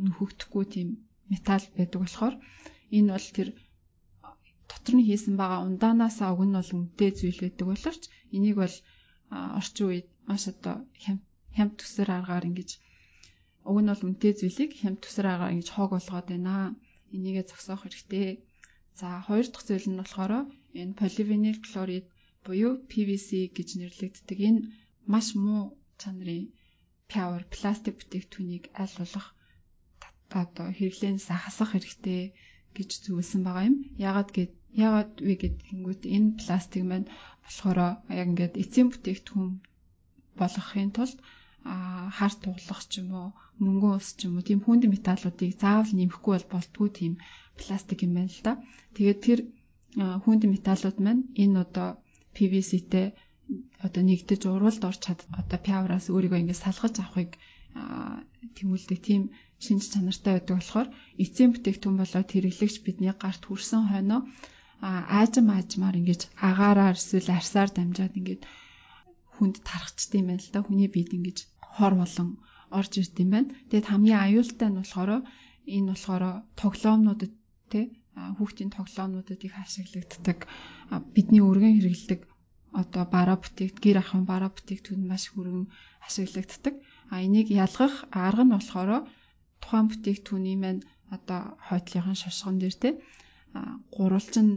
нөхөгдөхгүй тийм металл байдаг болохоор энэ бол тэр дотор нь хийсэн байгаа ундаанаас уг нь бол үнэтэй зүйл байдаг боловч энийг бол орчин үед маш одоо хямд төсөр аргаар ингэж уг нь бол үнэтэй зүйлийг хямд төсөр аргаар ингэж хоог болгоод байна. Энийгээ зогсоох хэрэгтэй. За хоёр дахь зүйл нь болохоор энэ поливинил хлорид буюу PVC гэж нэрлэгддэг энэ маш муу чанарын power пластик бүтээгдэхүүнийг аль болох одоо хэрэглэнээс хасах хэрэгтэй гэж зөвлөсөн байгаа юм. Ягаад гэд ягаад вэ гэдэнгүүт энэ пластик маань болохоор яг ингээд эцсийн бүтээгдэхүүн болгохын тулд хар туглах ч юм уу мөнгөн ус ч юм уу тийм хүнд металлуудыг заавал нэмэхгүй бол болтгүй тийм пластик юм байна л да. Тэгээд тэр хүнд металлууд маань энэ одоо PVC-тэй одоо нэгдэж уралд орч чад одоо пявраас өөрийгөө ингээд салгаж авахыг тэмүүлдэг тийм шинж чанартай байдаг болохоор эцсийн бүтээгдэхүүн болоод хэрэглэгч бидний гарт хүрсэн хойноо аажим аажмаар ингэж агаараар эсвэл арсаар дамжаад ингэж хүнд тархачд юм байна л да хүний биед ингэж хор болон орж ирд юм байна. Тэгэд хамгийн аюултай нь болохоор энэ болохоор тоглоомнуудад тий хүүхдийн тоглоомнуудад их ашиглагддаг бидний өргөн хэрэглэдэг одоо бараа бүтээгт гэр ахын бараа бүтээгтүүд маш хүргэн ашиглагддаг. А энийг ялгах арга нь болохоор тухайн бүтээгдэхүүний маань одоо хойдлынхан шошгон дээр те гурвалжин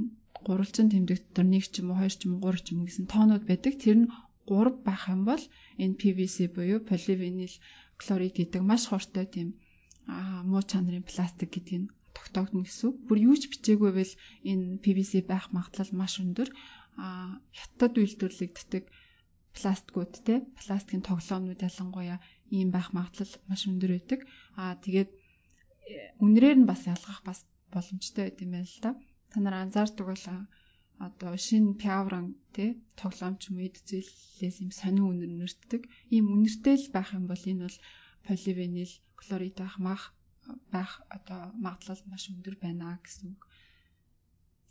гурвалжин тэмдэг дотор нэг ч юм уу хоёр ч юм уу гурав ч юм гэсэн тоонууд байдаг. Тэр нь 3 байх юм бол энэ PVC буюу поливинил хлорид гэдэг маш хортой тийм муу чанарын пластик гэдгийг тогтоогдно гэсэн. Бүр юу ч бичээгүй байвал энэ PVC байх магадлал маш өндөр. А хятад үйлдвэрлэгддэг пластикууд те пластикийн тоглоомнууд ялангуяа ийм байх магадлал маш өндөр байдаг. А тэгээд э, үнрээр нь бас ялгах бас боломжтой байт юм байна л да. Та нар анзаардаг бол одоо шинэ пиавран тий тоглоомч юм эд зүйлээс юм сонин үнэр нэртдэг. Ийм үнэртэй л байх юм бол энэ бол поливинил хлорид байх мах байх одоо магадлал маш өндөр байна гэсэн үг.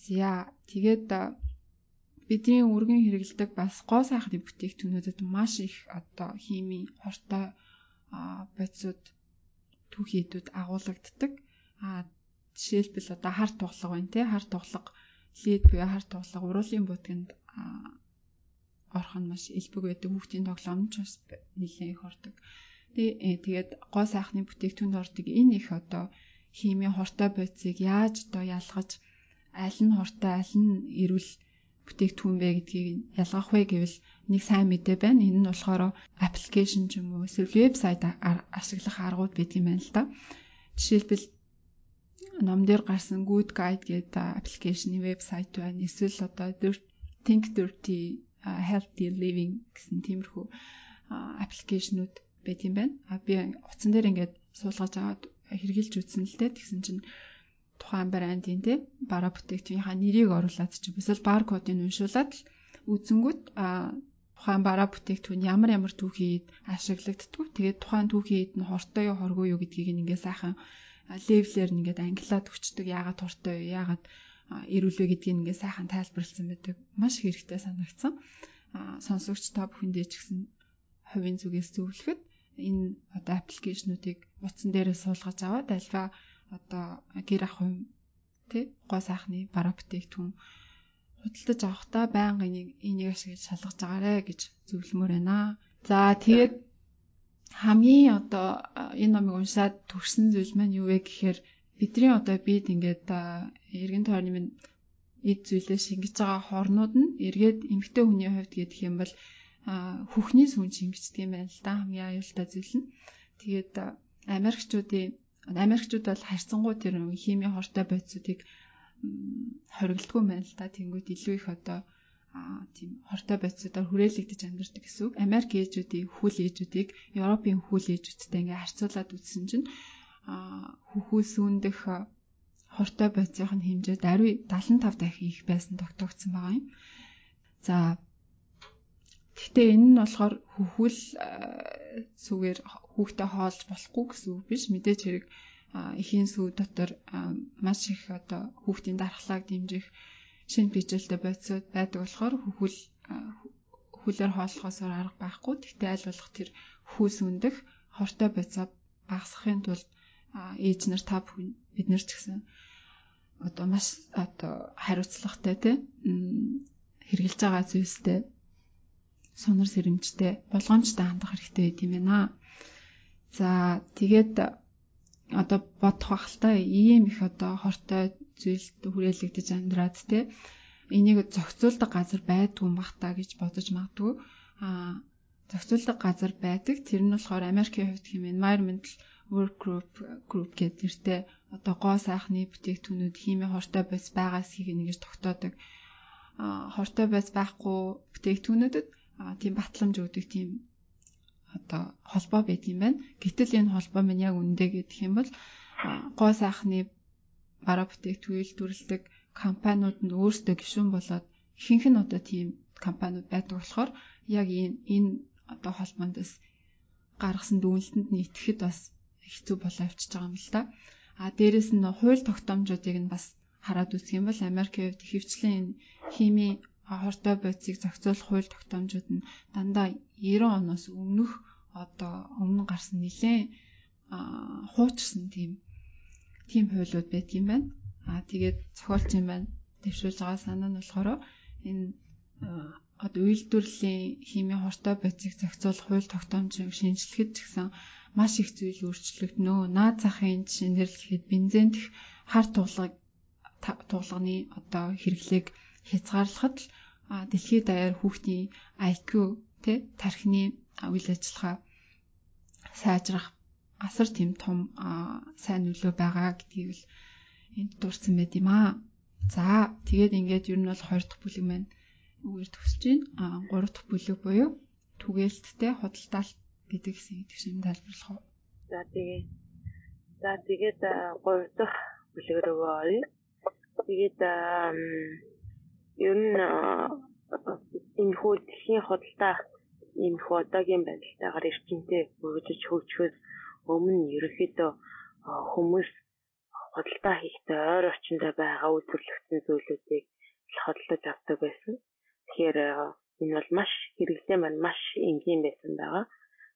За тэгээд бидний өргөн хэрэгэлдэг бас гоо сайхны бүтээгдэхүүнүүдэд маш их одоо хими хортой бодисууд түүхийдүүд агуулгаддаг. А жишээлбэл одоо хар туглага байна тий хар туглага лид буюу хар туглага уруулын будганд орох нь маш элбэг байдаг хүүхдийн тоглоомч бас нэлээд их ордог. Тэгээд гоо сайхны бүтээгдэхүүнд ордог энэ их одоо химийн хортой бодисыг яаж одоо ялгаж аль нь хортой аль нь эрүүл бүтээгдэхүүн бэ гэдгийг ялгах вэ гэвэл нэг сайн мэдээ байна. Энэ нь болохоор аппликейшн ч юм уу эсвэл вебсайт ашиглах аргууд байдаг юм байна л да. Жишээлбэл ном дээр гарсан Good Guide гэдэг аппликейшны вебсайт байна. Эсвэл одоо Think Dirty Healthy Living гэсэн тиймэрхүү аппликейшнүүд байт юм байна. А би утсан дээр ингээд суулгаж аваад хэрэгжилж үзсэн л дээ. Тэгсэн чинь тухайн брендийн те бараа бүтээгдэхүүнийхаа нэрийг оруулаад чи эсвэл баркодыг уншуулад л үзэнгүүт а тухайн бараа бүтээгдэхүүн ямар ямар түүхийд ашиглагддгүү. Тэгээд тухайн түүхийд нь хортой юу хоргүй юу гэдгийг ингээд сайхан левлэр нэгээд англиад өчтдөг яагаад туртай вэ? Яагаад ирүүлвэ гэдгийг ингээд сайхан тайлбарлсан байдаг. Маш хэрэгтэй санагдсан. Сонсогч та бүхэндээ ч гэсэн хувийн зүгээс зөвлөхөд энэ одоо аппликейшнуудыг утсан дээрээ суулгаж аваад альва одоо гэр ах юм тий гоо сайхны бараа бүтээгдэхүүн худалдаж авахдаа байнга энийг энийг ашиглаж шалгаж байгаарэ гэж зөвлөмөр байна. За тэгээд хамгийн одоо энэ номыг уншаад төрсэн зүйл маань юу вэ гэхээр бидний одоо бид ингээд эргэн тойрны минь эд зүйлээ шингэж байгаа хорнууд нь эргээд эмгтэй хүний хувьд гэдэг юм бол хүүхний сүн шингэждэг юм байна л да хамгийн аюултай зүйл нь. Тэгээд Америкчуудын Америкчууд бол харьцангуй тэр химийн хортой бодисуудыг хоригддгүй юм байна л да. Тэнгүүд илүү их одоо аа тийм хортой байцуудаар хүрээлэгдэж амьдардаг гэсэн үг. Америк ээжүүдийн хүл ээжүүдийг Европын хүл ээжүүдтэй ингээ харьцуулаад үзсэн чинь аа хүүхүү сүүндэх хортой байцын хэмжээ даруй 75 дахин их байсан тогтоогдсон байгаа юм. За Гэхдээ энэ нь болохоор хүүхүүл сүгээр хүүхдээ хоолж болохгүй гэсэн үг биш. Мэдээж хэрэг эхийн сүү дотор маш их одоо хүүхдийн дархлааг дэмжих шинэ бижилтэй бодисууд байдаг болохоор хөхөл хөлөөр хооллохоосоор арга байхгүй. Тэгтээ аль болох тэр хүүс өндөх хортой бодисоо багасгахын тулд ээж нар та бүхэн бид нар ч гэсэн одоо маш одоо хариуцлагатай тий хэрглэж байгаа зүйлстэй сунар сэрэмжтэй болгоомжтой хандах хэрэгтэй байт юм байна. За тэгээд одоо бодох бах л та ийм их одоо хортой зүйлд хүрээлэгдэж амьдраад те. Энийг зохицуулдаг газар байдгүй бах та гэж бодож магадгүй. А зохицуулдаг газар байдаг. Тэр нь болохоор Америкийн хувьд хэм environmental work group group гэдэг нэртэй одоо гоо сайхны бүтээгдэхүүнүүд химийн хортой байс байгаас хийг нэгж тогтоодог. Хортой байс байхгүй бүтээгдэхүүнүүдэд тийм батламж өгдөг тийм одоо холбоо байдаг юм байна. Гэтэл энэ холбоо минь яг үндэ гэх юм бол гоо сайхны бараа бүтээгдэхүүн дүрлдэг компаниуд нь өөрсдөө гишүүн болоод ихэнх нь одоо тийм компаниуд байдаг болохоор яг энэ энэ одоо холбоондос гаргасан дүгнэлтэнд нь итгэхэд бас хэцүү болоо явчихж байгаа юм л да. А дээрэс нь хууль тогтоомжуудыг нь бас хараад үзэх юм бол Америкийн хувьд хөвчлэн энэ хими хортой бодисыг зохицуулах хууль тогтоомжууд нь дандаа 90 оноос өмнөх одоо өмнө гарсан нэлээд хуучсан тийм тийм хуйлууд байдаг юм байна. Аа тэгээд зохиолч юм байна. Дэвшүүлж байгаа санаа нь болохоор энэ одоо үйлдвэрлэлийн химийн хортой бодисыг зохицуулах хууль тогтоомжийг шинжлэхэд ч гэсэн маш их зүйл өөрчлөгдөнө. Наад захын жишээнээр л гэхэд бензин дэх хар тулгыг тулганы одоо хэрэглээг хязгаарлахад л дэлхийд даяар хүүхдийн IQ тэ тархины үйл ажиллагаа сайжрах асар тийм том сайн нөлөө байгаа гэдгийг л энд дурсан байт юм аа. За тэгээд ингээд ер нь бол 2 дахь бүлэг маань үгээр төгсөж байна. Аа 3 дахь бүлэг буюу түгээлттэй худалдаалт гэдэг гэдэг шиг тайлбарлах уу? За тэгээ. За тэгээд 3 дахь бүлэг рүү оръё. Тэгээд ер нь энэ хүү дэлхийн худалдаа ийм их одоогийн байдалтайгаар эрчимтэй өргөжөж хөгжөхөөс өмнө ерөөхдөө хүмүүс худалдаа хийхдээ ойр орчиндөө байгаа үйлдвэрлэгдсэн зүйлүүдийг хөдөлж авдаг байсан. Тэгэхээр энэ бол маш хэрэглээ маань маш энгийн байсан байгаа.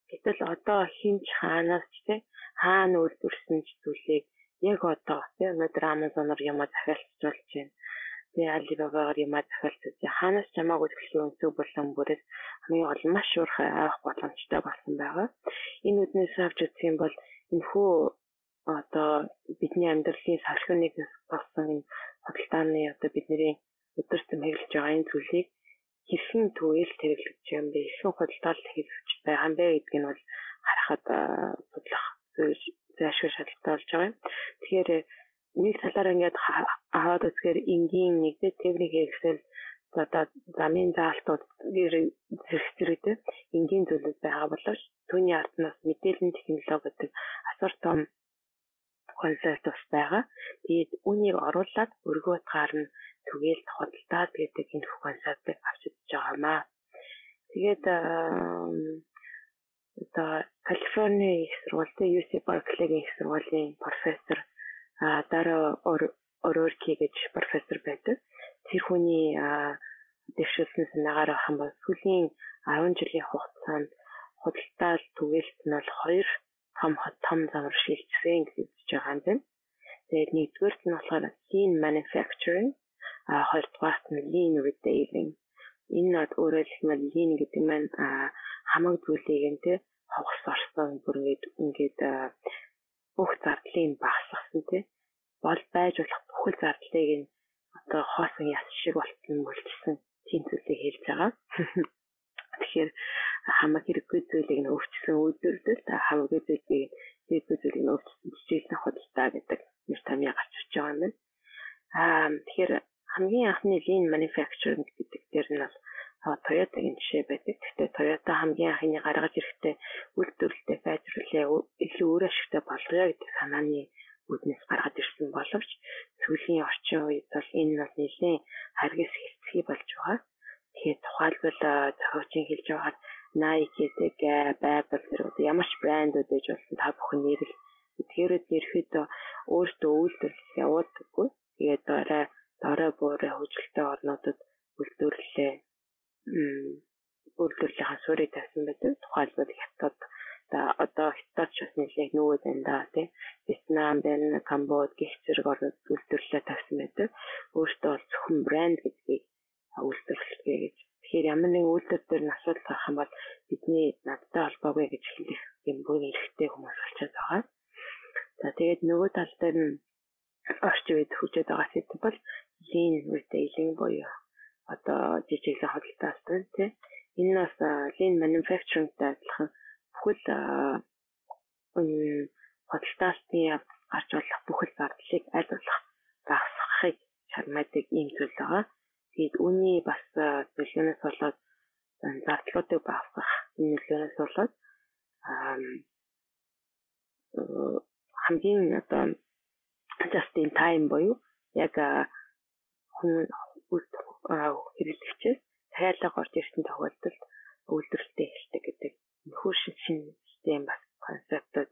Гэтэл одоо хинч хаанаас ч те хаана үйлдвэрсэн зүйлийг яг одоо те өнөөдөр Amazon-оор юм захиалж болж байна Тэгээ Alibaba-гаар юм захиалцаж хаанаас ч хамаагүй төлөвлөсөн өнцөг болон бүрээс хамгийн гол маш уурхай авах боломжтой болсон байгаа. Энэ үднээс авч үзэх юм бол энэхүү одоо бидний амьдралын салхиныг болсон энэ худалдааны одоо бидний өдөртөм хэрэглэж байгаа энэ зүйлийг хэрхэн түгээл хэрэглэж юм бэ? Хэрхэн худалдаалт хийж байгаа юм бэ гэдг нь бол харахад судлах зайлшгүй шаардлагатай болж байгаа юм. Тэгэхээр нэг талаар ингээд аваад үзэхээр энгийн нэгдээ техник excel одоо замын заалтууд зэрэг зэрэгтэй энгийн зүйлүүд байгаа боловч түүний арднаас мэдээллийн технологи гэдэг асар том концепт бас байгаа. Тэгээд үүнийг оруулаад өргөө утгаар нь түгээл хөдөлтаад гэдэг энэ концептыг авч үзэж байгаамаа. Тэгээд одоо Калифорни их сургуулийн UC Berkeley-ийн их сургуулийн профессор дараа Орорки гэж профессор байдаг. Тэр хүний дэвшүүлсэн санаагаар ах юм бол сүүлийн 10 жилийн хугацаанд худалдаал түгээлт нь бол хоёр том том замаар шилжсэн гэж хэлж байгаа юм байна. Тэгээд нэгдүгээр нь болохоор lean manufacturing, а хоёрдугаарт нь lean retailing. Энэ над өөрөөр хэлбэл lean гэдэг нь хамаг зүйлийг нь те хогс орсон бүр ингээд ингээд бүх зардлыг багасгасан тий бол байж болох бүхэл зардлыг нь одоо хоосон яс шиг болтон мөлчсөн тийм зүйлийг хэлж байгаа. Тэгэхээр хамаг хэрэггүй зүйлийг нь өвчсөн үйлдвэрлэл хамаагүй зүйлийг хэрэггүй зүйлийг нь өвчсөн жижигхэн худалдаа гэдэг нэр томьёо гарч ирж байгаа юм байна. Аа тэгэхээр хамгийн анхны lean manufacturing гэдэг дээр нь бол Toyota-гийн жишээ байдаг. Гэхдээ Toyota хамгийн анхны гаргаж ирэхдээ үйлдвэрлэлтэй сайжруулъя, илүү өөр ашигтай болгоё гэдэг санааны үүднээс гаргаж ирсэн боловч сүүлийн орчин үед бол энэ бол нэлээд харгас хэлцгий болж байгаа. Тэгэхээр тухайлбал зохиогчийн хэлж байгаад Nike, Gap, Apple зэрэг ямар ч брэндүүд гэж болсон та бүхэн нэрэл эдгээрүүд ерөөдөө өөртөө үйлдвэрлэл явуулдаггүй. Тэгээд орой дорой буурай хөгжилтэй орнуудад үйлдвэрлэлээ үйлдвэрлэлийн суурийг тавьсан байдаг. Тухайлбал Хятад одоо Хятад ч бас нэлээд нөгөө да тий. Вьетнам байна, Камбод гэх зэрэг орнууд үйлдвэрлэлээ тавьсан байдаг. Өөртөө бол зөвхөн брэнд гэдгийг үйлдвэрлэгээ гэж. Тэгэхээр ямар нэгэн үйлдвэр дээр асуудал гарах юм бол бидний надтай холбоогүй гэж хэлэх юм бүр эрэгтэй хүмүүс болчиход байгаа. За тэгээд нөгөө тал дээр нь орчин үед хүчээд байгаа сэдв бол lean retailing буюу одоо жижиглэн хөдөлтөөс байна тий. Энэ бас lean manufacturing-тай адилхан бүхэл хөдөлтөөсний гарч болох бүхэл зардлыг аль болох багасгахыг чармаадаг ийм зүйл байгаа. Тэгээд үүний бас нөлөөнөөс болоод зардлуудыг багасгах энэ нөлөөнөөс болоод хамгийн одоо just in time буюу яг хүн хэрэглэгчээс цайлаг орж ирсэн тохиолдолд үйлдвэрлэлтэй эхэлдэг гэдэг нөхөр шин систем бас концептууд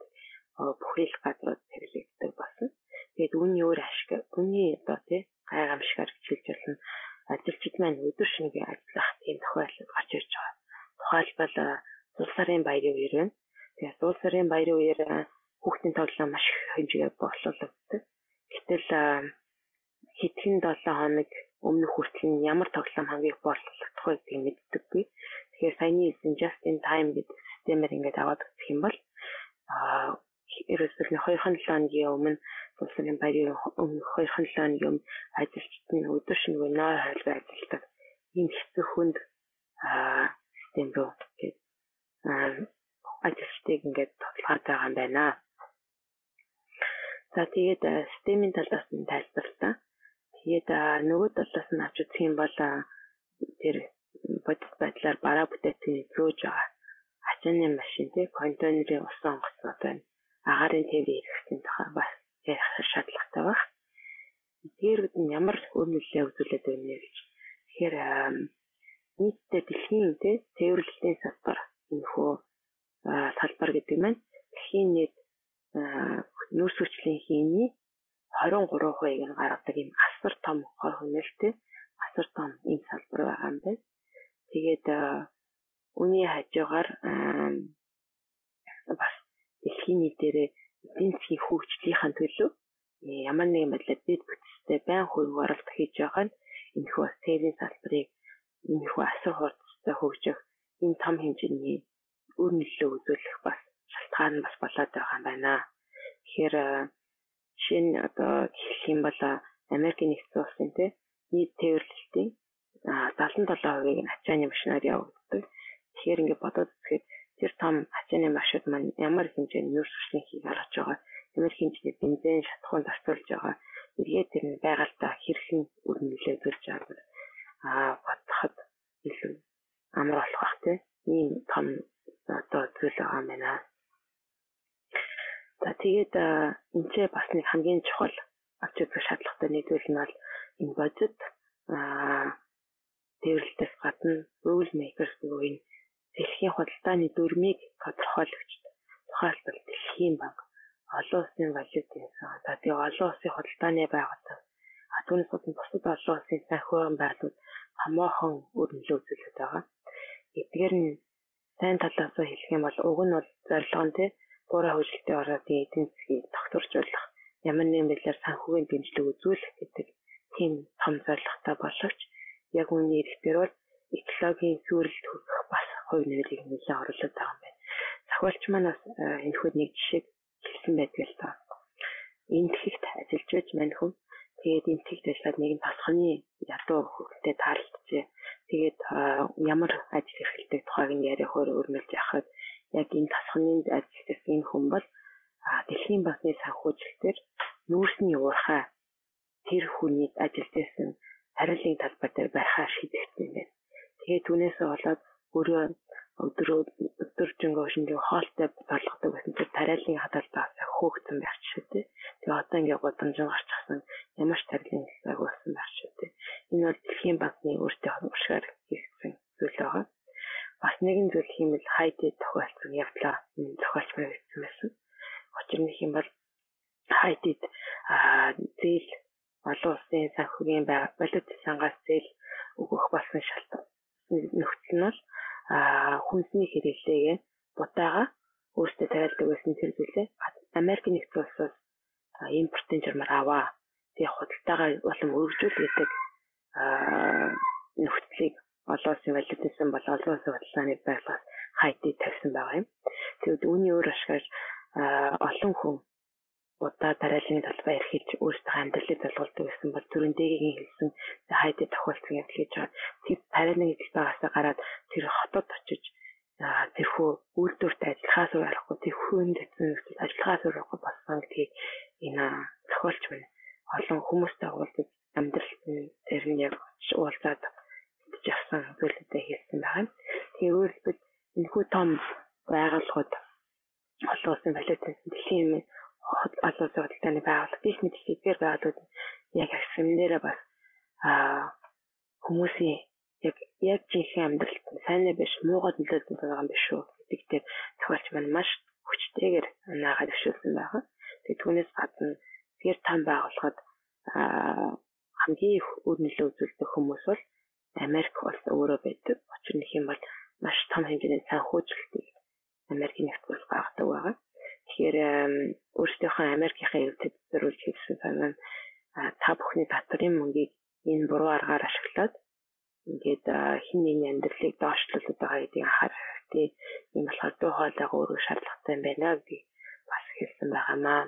бүхэл газрууд хэрэглэгддэг болсон. Тэгээд үүний өөр ашиг, үүний одоо тий гайхамшигар хичээлж болно. Ажилчид маань өдөр шингээ ажиллах тийм тохиолдол гарч ирж байгаа. Тухайлбал улс сарын баярын үеэр байна. Тэгээд улс сарын баярын үеэр хүүхдийн тоглоом маш их хэмжээгээр боловсруулагддаг. Гэтэл хэдхэн 7 хоног өмнөх хүртэл ямар тоглоом хамгийн боловсруулах вэ гэдгийг мэддэггүй. Тэгэхээр саяны хэлсэн just in time гэдэг системээр ингээд аваад үзэх юм бол аа ерөөсөө 2-7 хоногийн өмнө улсын баярын өмнөх 2-7 хоногийн өмнө ажилчид нь өдөр шинэ нойр хойлгоо ажилладаг. ийм хэцүү хүнд аа систем рүү гэдэг аа ажилчдыг ингээд тоглоод байгаа юм байна. За тэгээд системийн талаас нь тайлбарлаа. Тэгээд нөгөө талаас нь авч үзэх юм бол тэр бодит байдлаар бараа бүтээцийн зөөж байгаа ачааны машин тий контейнерын ус онгоцнууд байна. Агарын тв хэрэгсийн тухай бас ярих шаардлагатай баг. Тэрүүд нь ямар үр нөлөө үзүүлээд байна вэ гэж. Тэгэхээр нийтдээ дэлхийн тий цэвэрлэлийн салбар энэхүү салбар гэдэг нь дэлхийн нийт нүүрс хүчлийн хийний 23%-ийг нь гаргадаг юм асар том хор хөнөөлтэй асар том ийм салбар байгаа юм байна. Тэгээд үүний хажуугаар бас дэлхийн нийтээрээ эдийн засгийн хөгжлийнхаа төлөө ямар нэгэн байдлаар дэд бүтцтэй байн хөрөг оруулалт хийж байгаа нь энэхүү сэрийн салбарыг энэхүү асар хурцтай хөгжих энэ том хэмжээний үр нөлөө үзүүлэх бас шалтгаан бас болоод байгаа юм байна. Тэгэхээр жишээ нь одоо хэлэх юм бол Америкийн нэгдсэн улсын тий нийт тээвэрлэлтийн 77%-ийг нь ачааны машинаар явагддаг. Тэгэхээр ингээд бодоод үзэхэд тэр том ачааны машинууд маань ямар хэмжээний нүүрс хүчний хийг гаргаж байгаа, ямар хэмжээний бензин шатхуун зарцуулж байгаа, эргээд тэр нь байгальтаа хэрхэн үр нөлөө үзүүлж байгааг аа бодоход илүү амар болох бах тийм ийм том одоо зүйл байгаа юм байна. За тэгээд энэ ч бас нэг хамгийн чухал авч үзэх шаардлагатай нэг зүйл нь бол энэ бодит аа тэрэлтээс гадна rule makers буюу энэ дэлхийн худалдааны дүрмийг тодорхойлогч тухайлбал дэлхийн банк олон улсын валютын сан за тэгээ олон улсын худалдааны байгууллага а түүнээс бусад олон улсын санхүүгийн байгууллагууд хамаахан үр нөлөө үзүүлээд байгаа. Эдгээр нь сайн талаас нь хэлэх юм бол уг нь бол зорилго нь тий гураа хөгжилтийн орнуудын эдийн засгийг тогтворжуулах ямар нэгэн байдлаар санхүүгийн дэмжлэг үзүүлэх гэдэг тийм том зорилготой боловч яг үүний эрэхтэр бол экологийн сүрэлт хүрэх бас хувь нэмрийг нэлээд оруулаад байгаа юм байна. Зохиолч маань бас энэхүү нэг жишээг хэлсэн байдаг л та. Энтхэгт ажиллаж байж мань хүн тэгээд энтхэгт ажиллаад нэгэн тасханы ядуу хөлтэй таарлцжээ. Тэгээд ямар ажил эрхэлдэг тухайг нь яриа хөр өрмөлж яхад яг энэ тасханы ажиллаж энэ хүн бол дэлхийн банкны санхүүжилтээр нүүрсний уурхай тэр хүний ажиллаж байсан хариулын талбай дээр байхаа шийдэгдсэн юм байна. Тэгээд түүнээс болоод өөрөө өдрөө өдөржингөө шингээ хоолтой болгодог байсан чинь тариалын хадгалбаас хөөгцөн байх шүү дээ. Тэгээ одоо ингээ годамжин гарчихсан ямар ч тариалын хэлсэг болсон байх шүү дээ. Энэ бол дэлхийн банкны өөртөө уршгаар хийгдсэн зүйл байгаа. Бас нэгэн зүйл хиймэл хайд тохиолдсон явдлаа зохиолч баригдсан байсан. Учир нь юм бол хайдид зээл олон улсын санхүүгийн валют сангаас зээл өгөх болсон шалтгаан нөхцөл нь бол хүнсний хэрэглээгээ бутаага өөртөө тариалдаг байсан тэр зүйлээ Америк нэгдсэн улсаас импортын журмаар аваа. Тэгээ худалдаагаа болон өргөжүүл гэдэг нөхцөлийг олон улсын валютын бол олон улсын худалдааны байрлалаас хайдыг тавьсан байгаа юм. Тэгвэл үүний өөр ашгаар олон хүн удаа тариалын талбай эрхэлж өөрсдөө амьдралыг залгуулдаг гэсэн бол түрүүн дэгийн хэлсэн хайдэ тохиолдсон явдал гэж байгаа. Тэр эзэлт байгаас гараад тэр хотод очиж тэрхүү үйлдвэрт ажиллахаас урахгүй тэрхүүнд эзэн ажиллахаас урахгүй болсон гэдгийг энэ тохиолч байна. Олон хүмүүстэй уулзаж амьдралт нь тэр нь яг уулзаад идэж авсан зүйлүүдээ хэлсэн байгаа. Тэгээ өөрөлдөө энэхүү том байгууллагууд олон улсын валютын дэлхийн юм олон улсын худалдааны байгууллага биш мэт хэвээр байгууллагууд яг агсмнэрээ бас аа хүмүүсийн яг яг жинхэнэ амьдралд сайнаа биш муугаад нөлөөлсөн байгаа юм биш үү гэдэг дээр тохиолч маань маш хүчтэйгээр наагаад өшөөлсөн байгаа. Тэгээ түүнээс гадна тэр том байгууллагад хамгийн их үр нөлөө үзүүлдэг хүмүүс бол Америк улс өөрөө байдаг. Учир нь юм бол маш том хэмжээний санхүүжилтийг Америкийн нэгдсэн улс гаргадаг байгаа. Тэгэхээр өөрсдийнхөө Америкийнхаа өвдөд зориулж хийсэн санаа та бүхний татрын мөнгийг энэ буруу аргаар ашиглаад ингээд хин нэгний амьдралыг доошлуулдаг байгаа гэдгийг анхаарах хэрэгтэй. Ийм болохоор дуу хоолойгоо өөрөө шаардлагатай юм байна гэдгийг бас хэлсэн байгаамаа.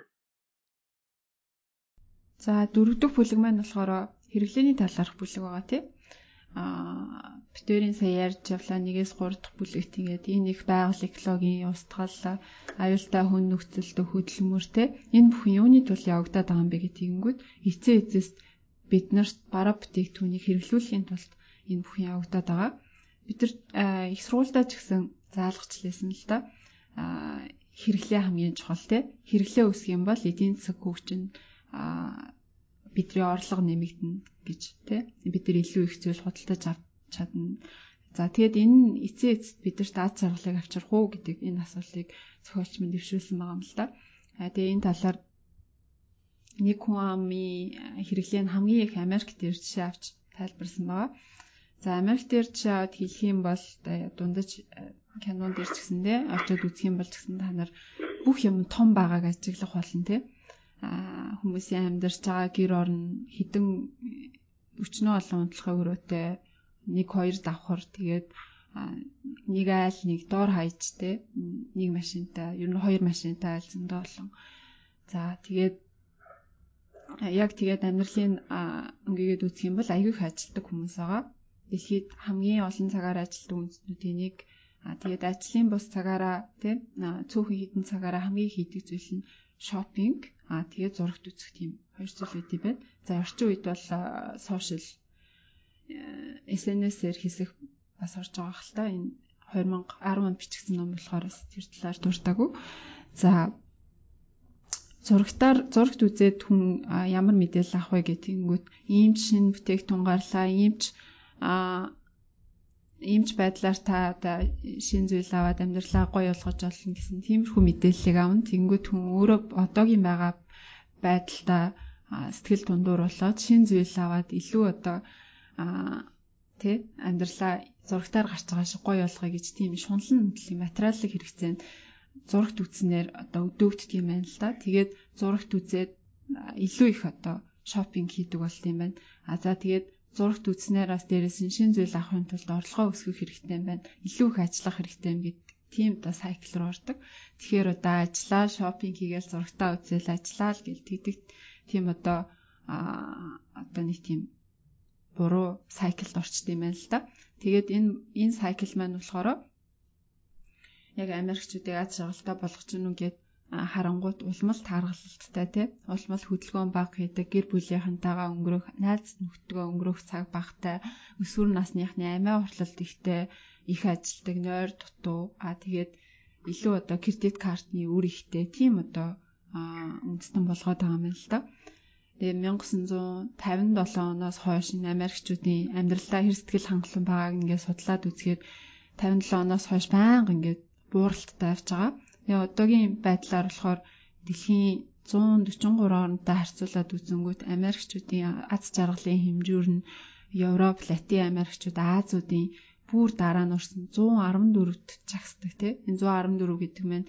За дөрөвдөг бүлэг маань болохоор хэрэглээний талаарх бүлэг байгаа тийм. аа битэрийн сая ярьж явлаа нэгээс 3 дахь бүлэгт ингээд энэ их байгаль экологийн устгал аюултай хүн нөхцөлдөө хөдөлмөр те энэ бүхэн юуны тул явагдаад байгаа юм бэ гэдгийгүүд эцээ эцэст бид нарт бараа бүтээгдэхүүнийг хэрэглүүлэхийн тулд энэ бүхэн явагдаад байгаа. Бид нар их сургуультай ч гэсэн заалгачлээсэн л да. хэрэглээ хамгийн чухал те. Хэрэглээ өсөх юм бол эдийн засаг хөгжин бидний орлого нэмэгдэнэ гэж тий бид нар илүү их зүйл худалдаж авч чадна. За тэгээд энэ эцээ эцэд бидэрт аз жаргалыг авчрах уу гэдэг энэ асуултыг зохиолч минь дэвшүүлсэн байгаа юм л да. А тэгээд энэ талаар нэг хүн амын хэрэглээ нь хамгийн их Америкт жишээ авч тайлбарсан байгаа. За Америк дээр жишээ аваад хэлэх юм бол дундаж кинон дээр ч гэсэндээ очиод үзэх юм бол гэсэн та нар бүх юм том байгааг ажиглах болно тий хүмүүсийн амьдарч байгаа гэр орн хідэн өчнөө олон унтлахаа өрөөтэй нэг хоёр давхар тэгээд нэг айл нэг доор хайж те нэг машинтай ер нь хоёр машинтай айл зөндөө олон за тэгээд яг тэгээд амьдралын өнгөгээд үүсэх юм бол аягүй их ажилтдаг хүмүүс байгаа. Дэлхийд хамгийн олон цагаар ажилтдаг үндэстнүүдийн нэг тэгээд ажлын бус цагаараа тийм цөөхөн хідэн цагаараа хамгийн хийдэг зүйл нь шопинг аа тэгээд зурагт үзэх тийм хоёр зүйл үүдий байна. За орчин үед бол сошиал SNS-ээр хийсэх бас орж байгаа хэл та энэ 2010 онд бичигдсэн ном болохоор тэр талаар дуртаагүй. За зурагтаар зурагт үзээд хүн ямар мэдээлэл авах вэ гэтэнгүүт ийм шин бүтээгдэхүүн гарлаа, ийм ч а иймч байдлаар та одоо шин зүйл аваад амьдралаа гоё болгож олно гэсэн тиймэрхүү мэдээллийг авна. Тэнгүүд хүн өөрөө одоогийн байгаа байдалтай сэтгэл дундуур болоод шин зүйл аваад илүү одоо тий амьдралаа зурагтаар гарч байгаа шиг гоё болгоё гэж тийм шунлан хөдлийн материалын хэрэгцээнд зурагт үзнээр одоо өдөөгддөг юм байна л да. Тэгээд зурагт үзээд илүү их одоо шопинг хийдэг болт юм байна. А за тэгээд зурагт үзснээр бас дээрээс нь шин зүйл авахын тулд орлогоо өсгөх хэрэгтэй юм байна. Илүү их ажиллах хэрэгтэй юм гэдэг тийм одоо сайкл руу ордог. Тэгэхээр одоо ажиллаа, шопинг хийгээл зурагтаа үзэл ажиллаа л гэл тэгдэг тийм одоо а одоо нэг тийм буруу сайклд орчд юм байна л да. Тэгээд энэ энэ сайкл маань болохоор яг Америкчүүдийг аз жаргалтай болгож гинү гэд харангуут улмал тааргалалттай тий улмал хөдөлгөөн баг хийдэг гэр бүлийнхэнтэйгээ өнгөрөх найз нөхдөдгөө өнгөрөх цаг багтай өсвөр насныхны амиа хурлалт ихтэй их ажилдаг нойр дутуу а тэгээд илүү одоо кредит картны үр ихтэй тийм одоо үндэстэн болгоод байгаа юм л да. Тэгээ 1957 оноос хойш Америкчүүдийн амьдралаа хэр сэтгэл хангалуун байгааг ингээд судлаад үзэхэд 57 оноос хойш байнга ингээд бууралттай авч байгаа. Тэгээ одоогийн байдлаар болохоор дэлхийн 143 орнтой харьцуулаад үзэнгүүт Америкчүүдийн аз жаргалын хэмжүүр нь Европ, Латин Америкчууд, Азиудын бүр дараа нь орсон 114-т чагсдаг тийм. Энэ 114 гэдэг нь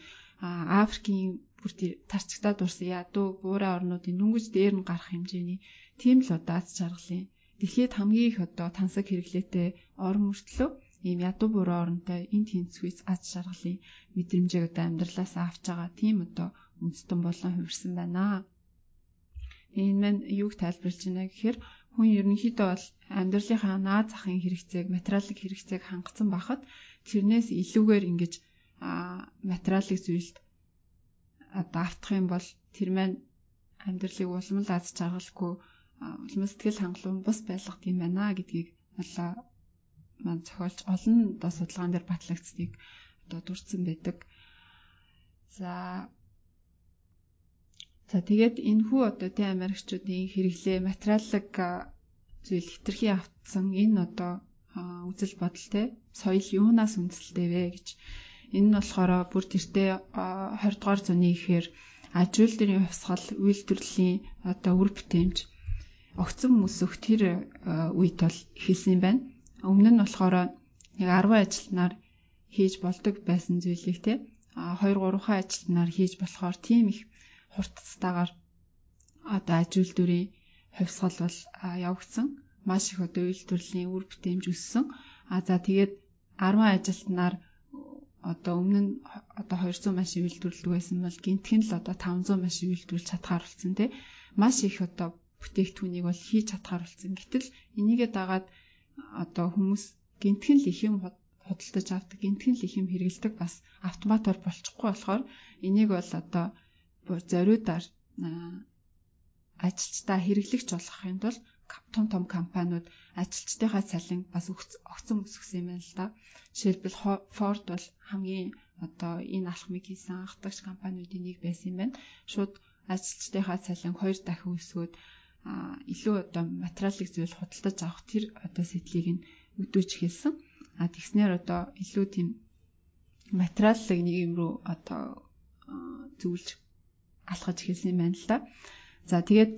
Африкийн бүр тарчигтаа дурсан ядуу буурай орнуудын дүнгиж дээр нь гарах хэмжээний тийм л одоо аз жаргалын дэлхийд хамгийн их одоо тансаг хэрэглээтэй орн мөртлөө ийм ядуу буруу оронтой энэ тэнцвээс аз жаргалын мэдрэмжийг одоо амьдралаас авч байгаа тийм одоо үндэстэн болон хувирсан байна. Энэ мань юуг тайлбарлаж байна гэхээр хүн ерөнхийдөө бол амьдралынхаа наад захын хэрэгцээг, материалын хэрэгцээг хангацсан байхад тэрнээс илүүгээр ингэж материалын зүйлд одоо автах юм бол тэр маань амьдралыг улмал аз жаргалгүй улмал сэтгэл хангалуун бус байлгах юм байна гэдгийг болоо маань зохиолч олон одоо судалгаан дээр батлагдсныг одоо дурдсан байдаг. За За тэгээд энэ хүү одоо тэ Америкчуудын хэрэглээ материаллык зүйл хитрхи автсан энэ одоо үзэл бодол те соёл юунаас үндэслэтэй вэ гэж энэ нь болохоор бүр тэртээ 20 дугаар зууны ихээр аж үйлдвэрийн хувьсгал үйлдвэрлэлийн одоо үр бүтээмж огцон мөсөх тэр үед бол эхэлсэн юм байна. Өмнө нь болохоор яг 10 ажилтнаар хийж болдог байсан зүйлийг те 2 3 хаа ажилтнаар хийж болохоор тийм их хурцтайгаар одоо аж үйлдвэрийн хувьсгал бол явагдсан. Маш их одоо үйлдвэрлэлийн үр бүтээмж өссөн. А за тэгээд 10 ажилтнаар одоо өмнө нь одоо 200 машин үйлдвэрлэдэг байсан бол гинтхэн л одоо 500 машин үйлдвэрлэж чадхаар болсон тий. Маш их одоо бүтээгдэхүүнийг бол хийж чадхаар болсон. Гэтэл энийгээ дагаад одоо хүмүүс гинтгэн л их юм худалдаж авдаг, гинтгэн л их юм хэрэгэлдэг бас автоматар болчихгүй болохоор энийг бол одоо зориудаар ажилчдаа хэрэглэгч болгохын тулд том том компаниуд ажилчдынхаа цалин бас огцон өсгсөн юм байна л да. Жишээлбэл Ford бол хамгийн одоо энэ алхмыг хийсэн анх дагч компаниудын нэг байсан юм байна. Шууд ажилчдынхаа цалин хоёр дахин өсгөөд илүү одоо материалын зүйл худалдаж авах тэр одоо сэтлийг нь өдөөж хэлсэн. А тэгснээр одоо илүү тийм материалын нэг юм руу одоо зөвлөж алхаж хэлсэн юм байна л да. За тэгээд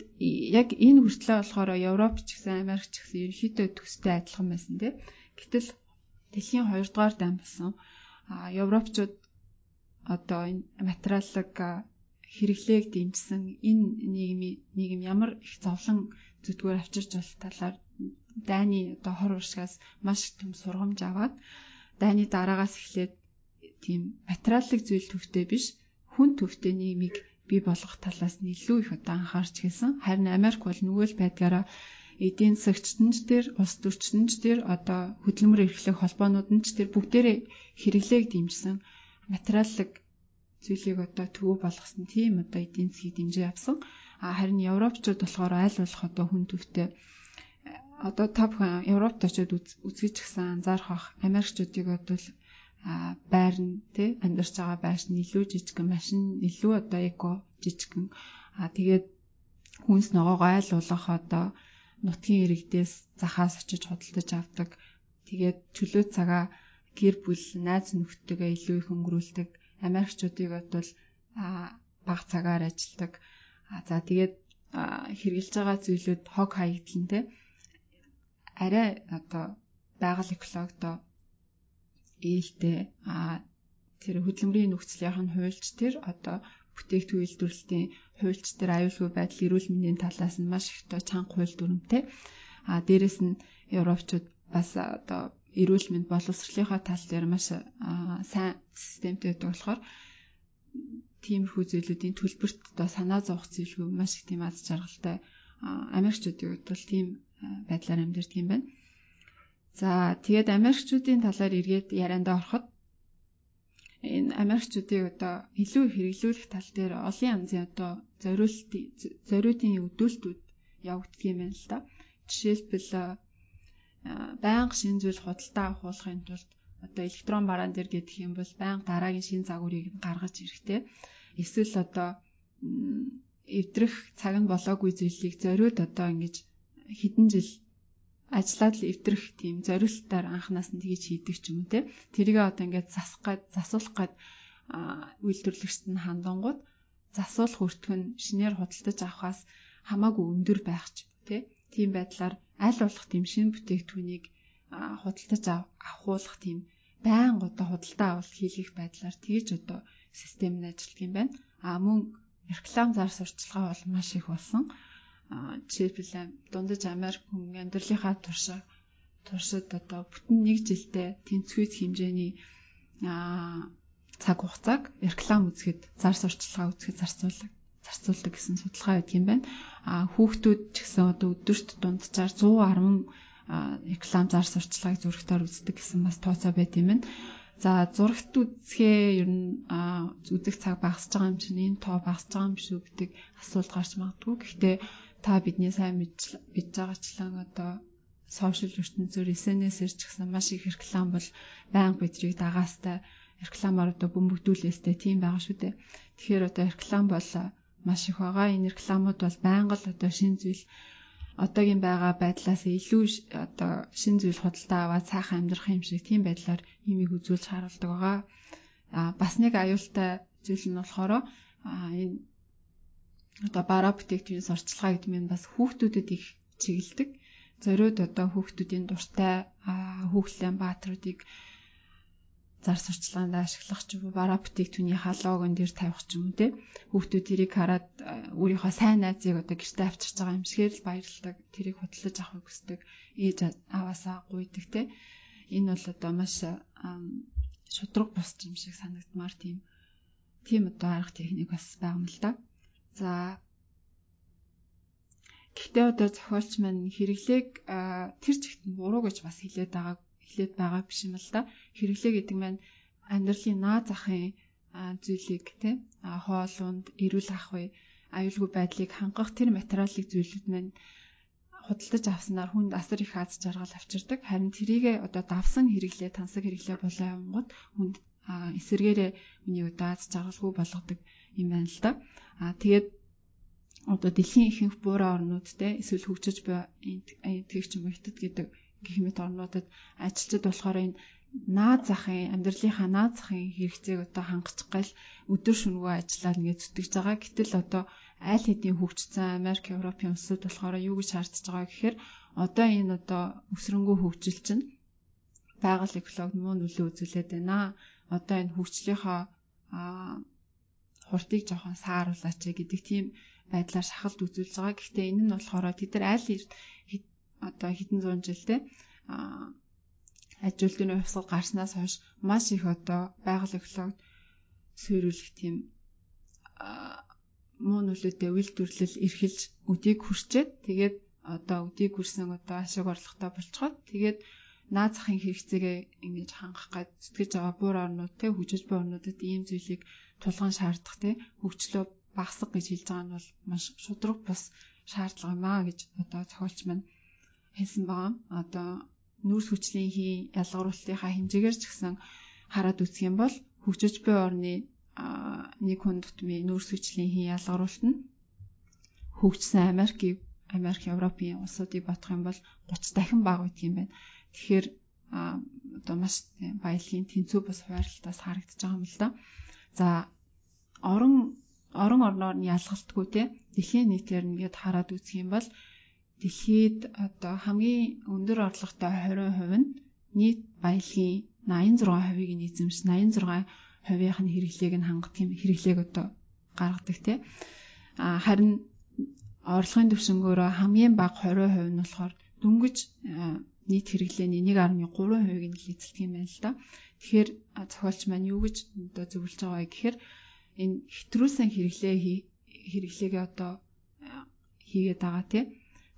яг энэ хүртлээ болохоор Европ ч гэсэн Америк ч гэсэн ерөнхийдөө төстэй адилхан байсан тийм. Гэтэл дэлхийн 2 дугаар дан болсон. А Европчууд одоо энэ материалыг хэрэглээг дэмжсэн энэ нийгмийн нийгэм ямар их зовлон зүтгүүр авчирч бол талаар дайны одоо хор уршгаас маш том сургамж аваад дайны дараагаас эхлээд тийм материалын зүйл төвтэй биш хүн төвтэй нийгмийг бий болгох талаас нь илүү их одоо анхаарч хэлсэн. Харин Америк бол нөгөө л байдгаараа эдийн засагчтанч дээр, улс төрчтөнч дээр одоо хөдөлмөр эрхлэх холбоонууд нь ч тэр бүгдээрээ хэрэглээг дэмжсэн материаллык зүйлийг одоо төвөө болгосон. Тийм одоо эдийн засгийг дэмжиж авсан. А харин европчууд болохоор аль болох одоо хүн төвтэй одоо та бүхэн Европт очиод үзгэж гисэн анзаарах бах Америкчуудыг бодвол байрн тий амьдарч байгаа байш нь илүү жижигэн машин илүү одоо эко жижигэн. А тэгээд хүнс ногоогоо айл болох одоо нутгийн иргэдээс захаас очиж худалдаж авдаг. Тэгээд чөлөө цагаа гэр бүл найз нөхдөдөө илүү их өнгөрүүлдэг Америкчуудыг бодвол бага цагаар ажилладаг за тэгээд хэрэгжилж байгаа зүйлүүд хог хаягдлан те. Арай одоо байгаль экологидо ээлтэй а тэр хөдөлмөрийн нөхцөлийнх нь хуульч тэр одоо бүтээгдэхүүн үйлдвэрлэлтийн хуульч тэр аюулгүй байдал эрүүл мэндийн талаас нь маш их тоо чанга хууль дүрмтэй а дээрэс нь европчууд бас одоо эрүүл мэнд боловсролынхаа тал дээр маш сайн системтэй байдаг болохоор тиймэрхүү зүйлүүдийн төлбөрт одоо санаа зовох зүйлгүй маш их тийм аз жаргалтай Америкчуудын хувьд бол тийм байдлаар амьдэрдэг юм байна. За тэгээд Америкчуудын талаар эргээд ярианд ороход энэ Америкчуудыг одоо илүү хэрэглүүлэх тал дээр олон янзын одоо зориултын зориудын өдөөлтүүд явагддаг юм байна л да. Жишээлбэл байнга шин зүйл худалдаа авахуулахын тулд одоо электрон бараан дээр гэдэг юм бол байнга дараагийн шин загварыг гаргаж ирэхтэй. Эсвэл одоо эвдрэх цаг нь болоогүй зүйлийг зориуд одоо ингэж хэдэн жил ажиллаад л эвдрэх тийм зориултаар анханаас нь тгийж хийдэг ч юм уу те. Тэрийг одоо ингээд засах гад засуулах гад үйлдвэрлэгчд нь хандангууд засуулах өртгөх нь шинээр худалдаж авахаас хамаагүй өндөр байх ч. Тийм байдлаар аль болох тийм шинэ бүтээгдэхүүнийг худалдаж авахуулах тийм байнга одоо худалдаа авалт хийх байдлаар тэгж одоо систем нь ажилладаг юм байна. А мөн реклам зар сурталчилгаа бол маш их болсон жишээлбэл дундаж Америк хүн амьдралынхаа туршид туршид одоо бүтэн нэг жилдээ тэнцвэц хэмжээний цаг хугацааг реклам үзэхэд зар сурталчилгаа үзэхэд зарцуулдаг зарцуулдаг гэсэн судалгаа байдаг юм байна. А хүүхдүүд ч гэсэн одоо өдөрт дунджаар 110 реклам зар сурталчилгааг зурагтаар үздэг гэсэн бас тооцоо байт юм байна. За зурагт үзэхээ ер нь үзэх цаг багасж байгаа юм чинь энэ тоо багасж байгаа юм шүү гэдэг асуулт гарч магадгүй. Гэхдээ та бидний сайн мэдж байгаачлан одоо сошиал ертөнцөөр SNS-ээр ч гэсэн маш их реклам бол байнга бидрийг дагаастай рекламаар одоо бөмбөгдүүлээстэй тийм байгаа шүү дээ. Тэгэхээр одоо реклам бол маш их байгаа. Энэ рекламууд бол байнга л одоо шин зүйл одоогийн байгаа байдлаас илүү одоо шин зүйл худалдаа аваад цаахан амьдрах юм шиг тийм байдлаар имийг үзүүлж харуулдаг байгаа. А бас нэг аюултай зүйл нь болохоор энэ одоо бараа бүтээгдэхүүн сурчлагаа гэдэг нь бас хүүхдүүдэд их чиглэдэг. Зориуд одоо хүүхдүүдийн дуртай хүүхлэн баатруудыг зар сурчлаганд ашиглах ч юм уу бараа бүтээгдэхүүний халоогон дээр тавих ч юм уу те хүүхдүүд тэрийг хараад өөрийнхөө сайн найзыг одоо гэртээ авчирч байгаа юм шигээр л баярлдаг тэрийг хөтлөж авахыг хүсдэг ээж аваасаа гуйдаг те энэ бол одоо маш шудраг бус юм шиг санагдмаар тийм тийм одоо арга техник бас байгаа юм л да. За Гэхдээ одоо зохиолч маань хэрэглээг тэр чигт буруу гэж бас хэлээд байгаа хэлээд байгаа биш юм л да. Хэрэглээ гэдэг маань амьдралын наа захын зүйлийг тий хоолунд эрүүл ахуй аюулгүй байдлыг хангах тэр материалын зүйлүүд маань худалдаж авснаар хүнд асар их аз жаргал авчирдаг. Харин тэрийгэ одоо давсан хэрэглээ, тансаг хэрэглээ болоо явангууд хүнд эсэргээрээ миний одоо аз жаргалгүй болгодог юм байна л да. Аа тэгээд одоо дэлхийн ихэнх буурай орнууд те эсвэл хөгжиж буй юм хятад гэдэг гэх мэт орнуудад ажилчид болохоор энэ наад захын амьдралынхаа наад захын хэрэгцээг одоо хангах гал өдөр шөнөгүй ажиллаад ингээд зүтгэж байгаа. Гэтэл одоо аль хэдийн хөгжсөн Америк, Европын улсууд болохоор юу гэж шаардж байгаа гэхээр одоо энэ одоо өсрөнгөө хөгжил чинь байгаль экологид муу нөлөө үзүүлээд байна. Одоо энэ хөгжлийнхаа хурдыг жоохон сааруулаач гэдэг тийм байдлаар шахалт үзүүлж байгаа. Гэхдээ энэ нь болохоор тэд нар аль одоо хэдэн зуун жилдээ ажилтны хувьсгал гарснаас хойш маш их одоо байгаль экологид суйруулах тийм муу нөлөөтэй үйлдвэрлэл эрхэлж өдийг хүрчээд тэгээд одоо өдийг хүрсэн одоо ашиг орлоготой болцоход тэгээд наад захын хэрэгцээгээ ингэж хангах гэж зүтгэж байгаа буур орнууд те хөгжиж буй орнуудад ийм зүйлийг тулгаан шаардах те хөгжлөө багсах гэж хэлж байгаа нь бол маш шудраг бас шаардлага юм аа гэж одоо зохиолч маань хэлсэн байгаа. Одоо нүүрс хүчлийн хий ялгаруулалтынхаа хэмжээгээр ч гэсэн хараад үзэх юм бол хөгжиж буй орны нэг хүн тутмын нүүрс хүчлийн хий ялгаруулалт нь хөгжсөн Америкийг Америк, Европын улсуудыг бодох юм бол 30 дахин бага байдаг юм байна. Тэгэхээр одоо маш баялагын тэнцүү бас хуваарлалтаас харагдаж байгаа юм л да. За орон орон орноор нь ялгалтгүй те дэлхийн нийтээр ингээд хараад үзэх юм бол дэлхийд одоо хамгийн өндөр орлоготой 20% нь нийт баялагын 86%-ийг нь эзэмш 86%-ийнх нь хэрэглээг нь хангадаг юм хэрэглээг одоо гаргадаг тий. А харин орлогын түвшингөөрөө хамгийн бага 20% нь болохоор дөнгөж нийт хэрэглээний 1.3%-ийг нь л эзэлдэг юм байна л да. Тэгэхээр зохиолч маань юу гэж одоо зөвлөж байгаа вэ гэхээр энэ хэтрүүлсэн хэрэглээ хэрэглээгээ одоо хийгээд байгаа тий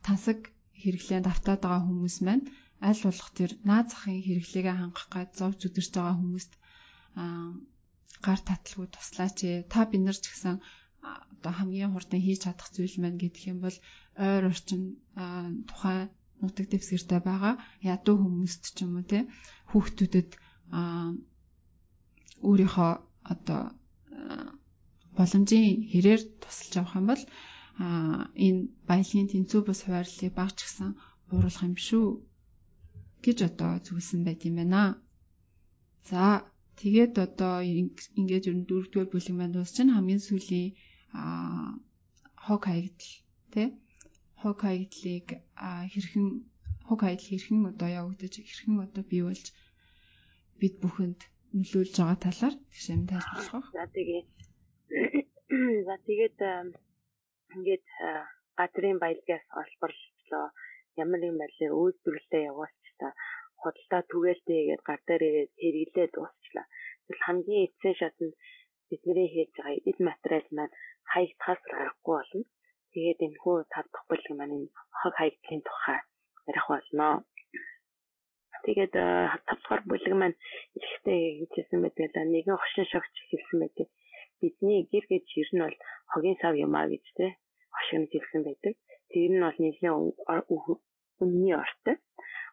тансаг хэрэглээнд автаад байгаа хүмүүс маань аль болох тэр наад захын хэрэглээгээ хангах гэж зовж үдэрч байгаа хүмүүст гар таталгүй туслаач ээ. Та бид нар ч гэсэн одоо хамгийн хурдан хийж чадах зүйл маань гэдэг юм бол ойр орчин тухайн нутаг дэвсгэртэй байгаа ядуу хүмүүст ч юм уу те хүүхдүүдэд өөрийнхөө одоо боломжийн хэрээр тусалж авах юм бол энэ баялагын тэнцүү бус хуваарлыг багч гисэн бууруулах юм шүү гэж одоо зүгсэн байт юм байна. За тэгээд одоо ингээд ер нь дөрөвдүгээр бүлэг маань дуусчихна хамгийн сүүлийн хог хаягдл тий хог хаягдлыг хэрхэн хог хаягдл хэрхэн одоо явагдаж хэрхэн одоо бий болж бид бүхэнд нөлөөлж байгаа талаар тэгшэм тайлбарлах. За тэгээд за тэгээд ингээд газрын баялагаас олборлоо ямар нэгэн байдлаар үйлдвэрлэлээ явуулчихлаа худалдаа түгээлтэй гээд гар дээр ирээд хэрэглээ дуусчлаа. Тэгэл хамгийн эцсийн шатнд бидний хийж байгаа эд материал маань хаягдахаас аргагүй болно. Тэгээд энэ хүү тав дахь бүлэг маань энэ хог хаягдлын тухай ярих болно. Тэгээд тав дахь бүлэг маань ихтэй хийжсэн байдаг л нэгэн хошин шогч хэлсэн байдаг бидний гэр гэж ер нь бол хогийн сав юмаа гэж те хошигнж хэлсэн байдаг. Тэр нь бол нэгэн үнний ортой.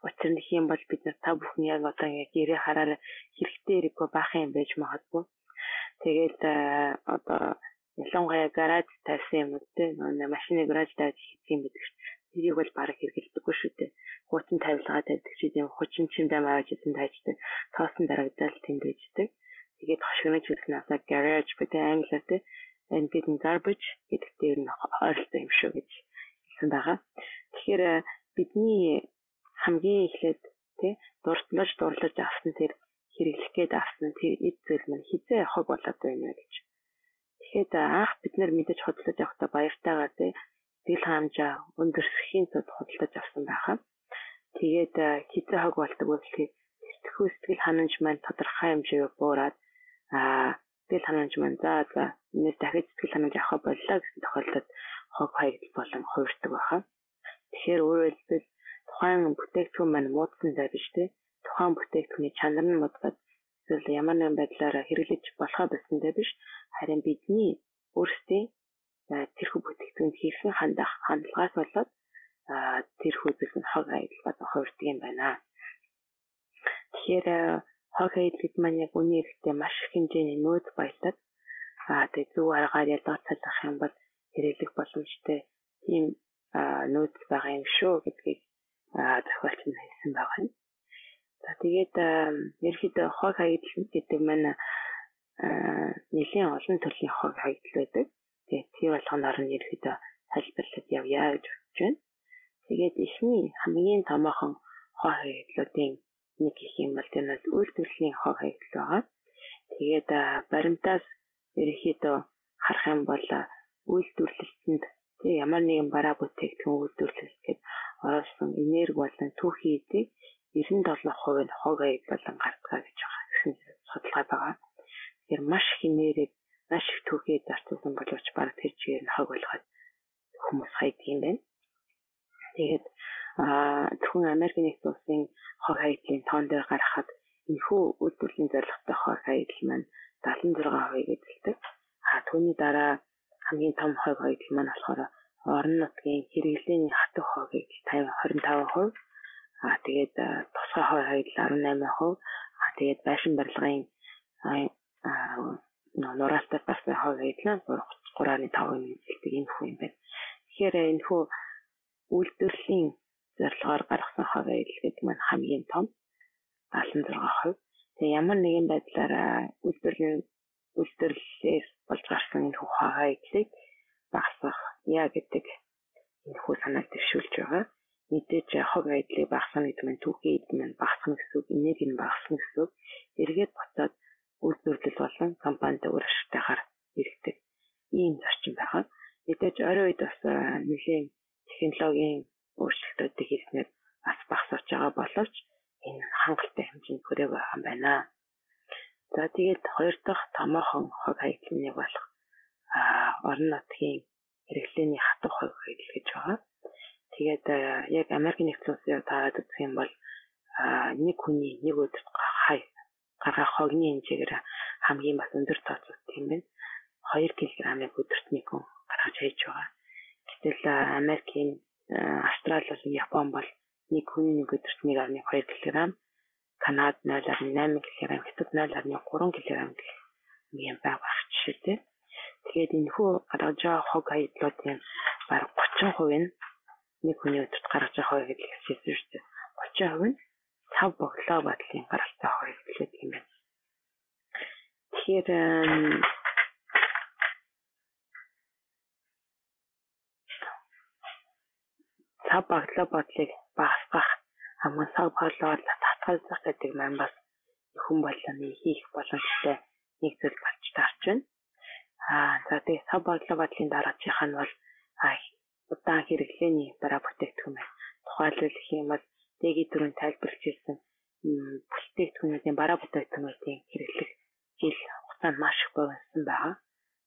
Учир нь хэм бол бид нар та бүхэн яг одоо яг гэрээ хараараа хэрэгтэй хэрэггүй баахан юм байж магадгүй. Тэгээд одоо ялангуяа гараж тавьсан юм уу те машины гараж тавьж хийх юм байдаг шүү. Тэрийг бол бараг хэрэглэдэггүй шүү дээ. Хуучин тавилгаа тавьдаг ч юм хучин чимдээ аваад исэн тааждаг. Тоосон дарагдал тэнд байждаг. Тэгээд хошигнож хэлснээсаа garage гэдэг англиар тий and getting garbage гэдэгтэй ер нь ойролцоо юм шүү гэж хэлсэн байгаа. Тэгэхээр э, бидний хамгийн эхлээд тий дурдлаж дурлаж авсан тэр хэрэглэх гээд авсан тэр эд зүйл маань хизээ хог болоод байна гэж. Тэгэхэд э, анх бид нэр мэдэж хөдлөж явахдаа баяртайгаар тий сэтгэл хаамжаа өндөрсөхийн тулд хөдлөж авсан байхаа. Тэгээд э, хизээ хог болдог үйлчлэгийг сэтгэхүй сэтгэл ханамж маань тодорхой хэмжээгээр буураад аа сэтгэл ханамж маань за за энэс дахиад сэтгэл ханамж авах боллоо гэсэн тохиолдолд хог хаягдл болон хуурдаг байхаа. Тэгэхээр өөрөөр хэлбэл тухайн бүтээгдэхүүн маань муудсантай биш те тухайн бүтээгдэхүүний чанар нь муудаад эсвэл ямар нэгэн байдлаар хэрэглэж болохоо байсантай биш харин бидний өөрсдийн тэрхүү бүтээгдэхүүнд хийсэн хандах хандлагаас болоод тэрхүү зүйл нь хог аялалгад хувирдаг юм байна. Тэгэхээр хог аялал маань яг үний эрэхтэй маш их хэмжээний нөөц баялаад аа тэгээ зөв аргаар ялгаачлах юм бол хэрэглэх боломжтой тийм нөөц байгаа юм шүү гэдгийг зохиолч нь хэлсэн байгаа юм. За тэгээд ерөөхдөө хог хаягдл гэдэг маань нэлийн олон төрлийн хог хаягдл байдаг. Тэгээд тэр болгоноор нь ерөөхдөө тайлбарлаад явъя гэж бодож байна. Тэгээд эхний хамгийн томоохон хог хаягдлуудын нэг гэх юм бол тэр нь үйлдвэрлэлийн хог хаягдл байгаа. Тэгээд баримтаас ерөөхдөө харах юм бол үйлдвэрлэлтэнд тэг ямар нэгэн бараа бүтээгдэхүүн үйлдвэрлэлтэд оруулсан энерги болон түүхий эдийг 97% нь хог аяг болон гарцгаа гэж байгаа гэсэн судалгаа байгаа. Тэгэхээр маш их энерги, маш их түүхий зарцуулсан боловч баг тэр чигээр нь хог болгоод хүмүүс хайдаг юм байна. Тэгээд зөвхөн Америк нэгдсэн улсын хог хаягдлын тоон дээр гаргахад энэхүү үйлдвэрлэлийн зорилготой хог хаягдл маань 76% эзэлдэг. А түүний дараа хамгийн том хог хаягдл маань болохоор орон нутгийн хэрэглээний хатуу хогийг 25%, а тэгээд тусгай хог хаягдл 18%, а тэгээд байшин барилгын нураастай бас хог хаягдл 3.5% эзэлдэг юм байна. Тэгэхээр энэ хүү үйлдвэрлэлийн зорилгоор гаргасан хог хаягдл гэдэг маань хамгийн том 76%. Тэгээ ямар нэгэн байдлаар үйлдвэрлэлийн үйлдвэрлэлээс болж гарсан энэ хухагаа эглийг багасгах яа гэдэг энэ хүү санааг дэвшүүлж байгаа. Мэдээж хог айдлыг багасгах гэдэг нь түүхий эд маань багасгах гэсэн үг, энерги нь багасгах гэсэн үг. Эргээд буцаад үйлдвэрлэл болон компанид үр ашигтайгаар иргэдэг ийм зарчим байгаа. Мэдээж орой үед бас нэлийн технологийн өөрчлөлтүүдийг хийснээр бас багасж байгаа боловч энэ хангалттай хэмжээнд хүрээ байгаа юм байна. За тэгээд хоёр дахь томоохон хог хаягдлыг болох орон нутгийн хэрэглээний хатуу хог хаягдл гэж байгаа. Тэгээд яг Америк нэгдсэн улсын таарад үзэх юм бол нэг хүний нэг өдөрт хай гаргах хогны хэмжээгээр хамгийн бас өндөр тооцоолт юм байна. 2 кг-ыг өдөрт нэг хүн гаргаж хийж байгаа. Гэтэл Америкийн Австрали болон Япон бол нэг хүний нэг өдөрт 1.2 кг, Канад 0.8 кг, Хятад 0.3 кг гэх юм байгаа жишээтэй. Тэгээд энэ хүү гаргаж байгаа хог хаядлуудын бараг 30% нь нэг хүний өдөрт гаргаж байгаа хог хаядлыг хэлсэн шүү дээ. 30% нь цав боглоо бодлын гаралтай хог хаядлууд юм байна. Тэгэхээр цав боглоо бодлыг багасгах хамгийн цаг боглоор татгалзах гэдэг маань бас хүн болгоны хийх боломжтой нэг зүйл болж таарч байна. Аа за тэгээ цаг бодлого бодлын дараачих нь бол удаан хэрэглээний бараа бүтээгдэхүүн байна. Тухайлбал гэх юм бол дэгийн дөрөв тайлбарлаж ирсэн бүтээгдэхүүнүүдийн бараа бүтээгдэхүүнүүдийн хэрэглэх жил хугацаанд маш их богиносон байгаа.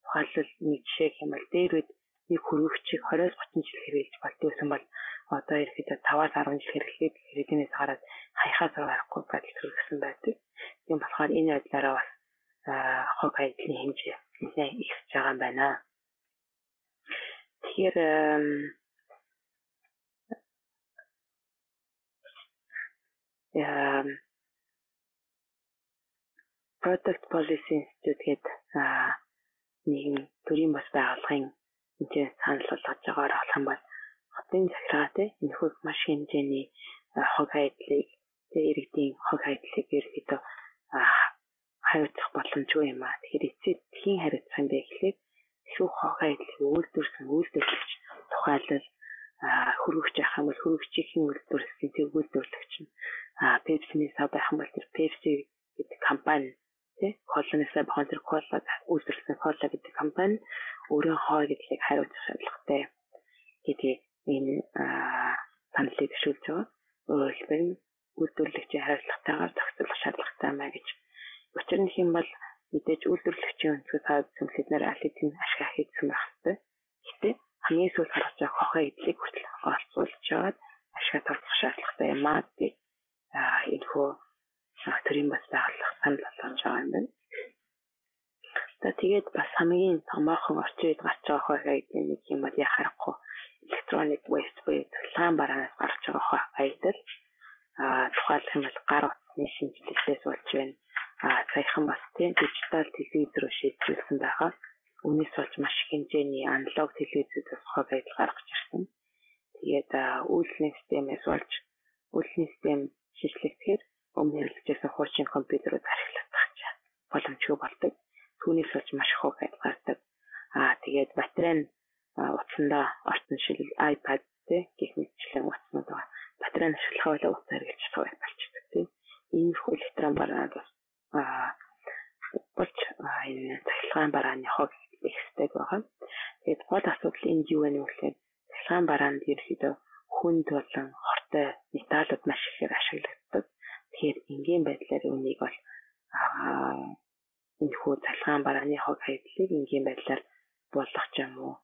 Тухайлбал нэг жишээ бол дээр үед нэг хөрвөгчийг 20-30 жил хэрэглэж болдгийсэн бол одоо ерөөхдөө 5-аас 10 жил хэрэглээд хэрэгнээс хараад хаяхаас гарахгүй байдал төрсөн байдаг. Тийм болохоор энэ байдлаараа бас хог хаядлын хэмжээ нэлээд ихсэж байгаа юм байна. Тэгэхээр яа Product Policy Institute гэдэг нэгэн төрийн бас байгууллагын энэ санал болгож байгаагаар болох юм бол хотын захиргаа те энэ хөл маш хэмжээний хог хайдлыг тэ иргэдийн хог хайдлыг ерөөдөө хариуцах боломжгүй юм аа. Тэгэхээр эцэд хийн хариуцах юм бэ гэхлээр илүү хог хайдлыг үйлдвэрсэн үйлдвэрлэгч тухайлбал хөрвөгч авах юм бол хөрвөгчийн үйлдвэрлэсэн тэр үйлдвэрлэгч нь Pepsi-ний сав байх юм бол тэр Pepsi гэдэг компани тий колонисаа бахан тэр кола үйлдвэрлэсэн кола гэдэг компани өөрийнхөө гэдгийг хариуцах шаардлагатай гэдгийг энэ саналыг төшүүлж байгаа. Өөрөлдөл нь үйлдвэрлэгчийн хариуцлагатайгаар зохицуулах шаардлагатай маа гэж. Учир нь хэм бол мэдээж үйлдвэрлэгчийн өнцгөөс хаагдсан сэднэр алидын ашиг хийсэн байх хэрэгтэй. Гэтэ хамгийн сүүл гаргаж байгаа хохоо эдлийг хүртэл олцсон суулж жагаад ашиг тоцох шаардлагатай юм аа гэдэг энэ хөө төрийн бас байгууллага санал болгож байгаа юм байна. За тэгээд бас хамгийн томоохон орчин үед гарч байгаа хоо гэдэг нэг юм бол яа харахгүй electronic waste буюу цахилгаан бараанаас гарч байгаа аялал а тухайлх юм бол гар утасны шинжилгээсээс болж байна. А саяхан бас тийм дижитал телевиз рүү шийдвэрлсэн байгаа. Үүнээс болж маш их хэмжээний аналог телевизүүдээс хоо байдал гаргаж ирсэн. Тэгээд үйлчлэлийн системээс болж үйлчлэлийн систем шинжлэхээр өмнө хэрэглэжсэн хуучин компьютерүүд ашиглах боломжгүй болдог. Түүнээс болж маш их хог гардаг. Аа тэгээд батарей нь утсандаа орсон шил iPad тий гэх мэтчлэн утаснууд байгаа. Батарей ашиглах байла утас чадах байх болчихдог тий. Энэ их электрон бараад бас аа болж энэ цахилгаан барааны хог ихтэй байгаа. Тэгээд гол асуудал энд юу вэ гэвэл цахилгаан бараанд ерөөдөө хүнд болон хортой металлууд маш ихээр ашиглагддаг. Тэгэхээр энгийн байдлаар үнийг бол энэ хүү цалгаан барааны хог хайдлыг энгийн байдлаар болгох юм уу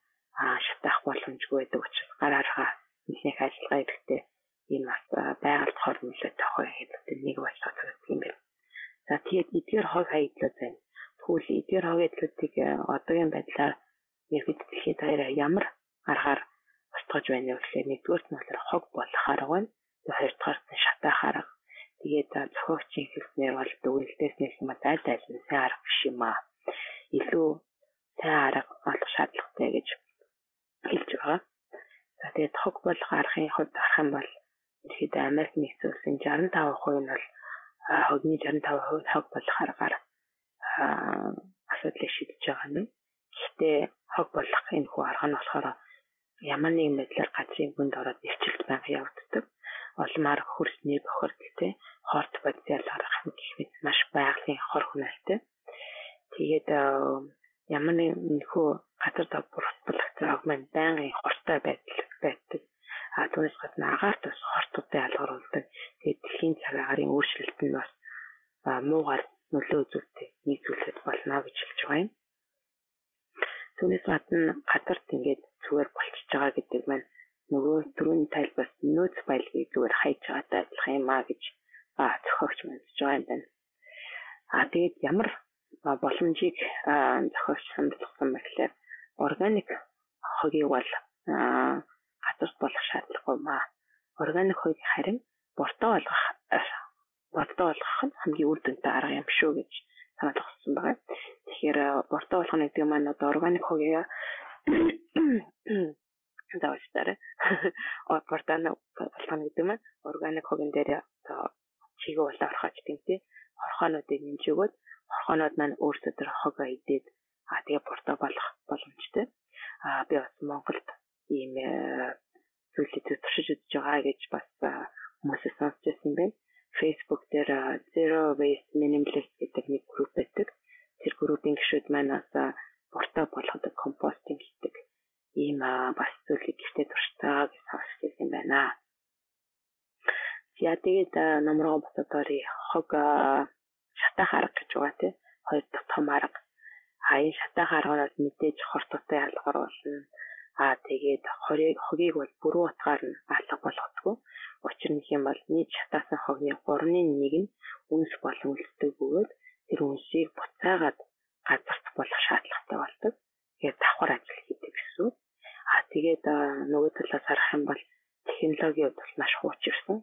шатаах боломжгүй байдаг учраас гар арга нэгнийх ажиллагаа ирэхдээ энэ бас байгальд хор нөлөөтэй тохой хэдүүлээ нэг болж байгаа юм байна. За тэгээд эдгээр хог хайдлууд байна. Тэгвэл эдгээр хог хайдлуудыг одоогийн байдлаар ерхэд дэлхийд даяараа ямар аргаар устгаж байна вэ гэхээр нэгдүгээрт нь болохоор хог болох арга байна. Хоёрдугаарт нь шатаах арга. Тэгээд зохиогчийн хэлснээр бол дүгнэлтээс нэг юм аль аль нь сайн арга биш юм аа. Илүү сайн арга олох шаардлагатай гэж хэлж байгаа. За тэгээд хог болох аргын хувьд харах юм бол Америк нэгдсэн улсын 65% нь бол хогны 65% хог болох аргаар асуудлыг шийдэж байгаа нь. Гэхдээ хог болох энэ хүү арга нь болохоор ямар нэгэн байдлаар газрын бүнд ороод нэрчилт байнга явагддаг. Олмаар хөрсний бохирдолтой хорт бодисэл арга гэх мэт маш байгалийн хор хүнэлтэй. Тэгээд ямар нэгэн нөхөө газар дав бүртгэлтэй агман байнгын хортой байдал байдаг. А түүнээс гадна агаарт бас хортуудын алгаруулдаг. Тэгээд дэлхийн цаг агарын өөрчлөлт нь бас муугар нөлөө үзүүлдэг зүйлс болно гэж хэлж байгаа юм. Түүнээс гадна гадарт ингээд зүгээр болчихж байгаа гэдэг маань нөгөө түрүүний тайлбарт нөөц баялагийг зүгээр хайж байгаатай адилхан юм а гэж зохиогч мэдж байгаа юм байна. А тэгээд ямар боломжийг зохиогч хандсан бэ гэхээр органик хогийг бол газарт болох шаардлагагүй маа. Органик хойг харин буртаа болгох боддоо болгох нь хамгийн үр дүнтэй арга юм шүү гэж санал болгосон байгаа. Тэгэхээр буртаа болгоно гэдэг маань одоо органик хогийг заавалтай. Буртаа болгоно гэдэг маань органик хогийн дээр одоо чигээ болоо орхооч гэмтэй хорхоонуудыг нэмж өгөөд хорхоонууд маань өөрсдөө тэр хогоо идээд аа тэгээ буртаа болох боломжтой. Аа би бас Монголд ийм э, зүйлийг туршиж үзэж байгаа гэж бас хүмүүсээс сонсч байсан байна. Facebook дээр Zero Waste Minimalist гэдэг нэг групп байдаг. Тэр группийн гишүүд маань бас буртаа болгодог компостинг хийдэг. Ийм бас зүйлийг гэртээ туршдаг гэж сонсч байсан байна. За тэгээд номроо босоод орё. Хог шатаа харга гэж байгаа тий. Хоёр дахь том арга. А энэ шатаа харганаас мэдээж хортотой ялгаар болно. А тэгээд хорийг хогийг бол бүрэн утгаар нь алга болгохгүй. Учир нь юм бол нийт шатаасан хогны 3-1 нь үнс болон үлддэг бөгөөд тэр үнсийг буцаагаад газарт болох шаардлагатай болдог. Тэгээд давхар ажил хийдэг гэсэн. А тэгээд нөгөө талаас харах юм бол технологиуд бол маш хуучирсан.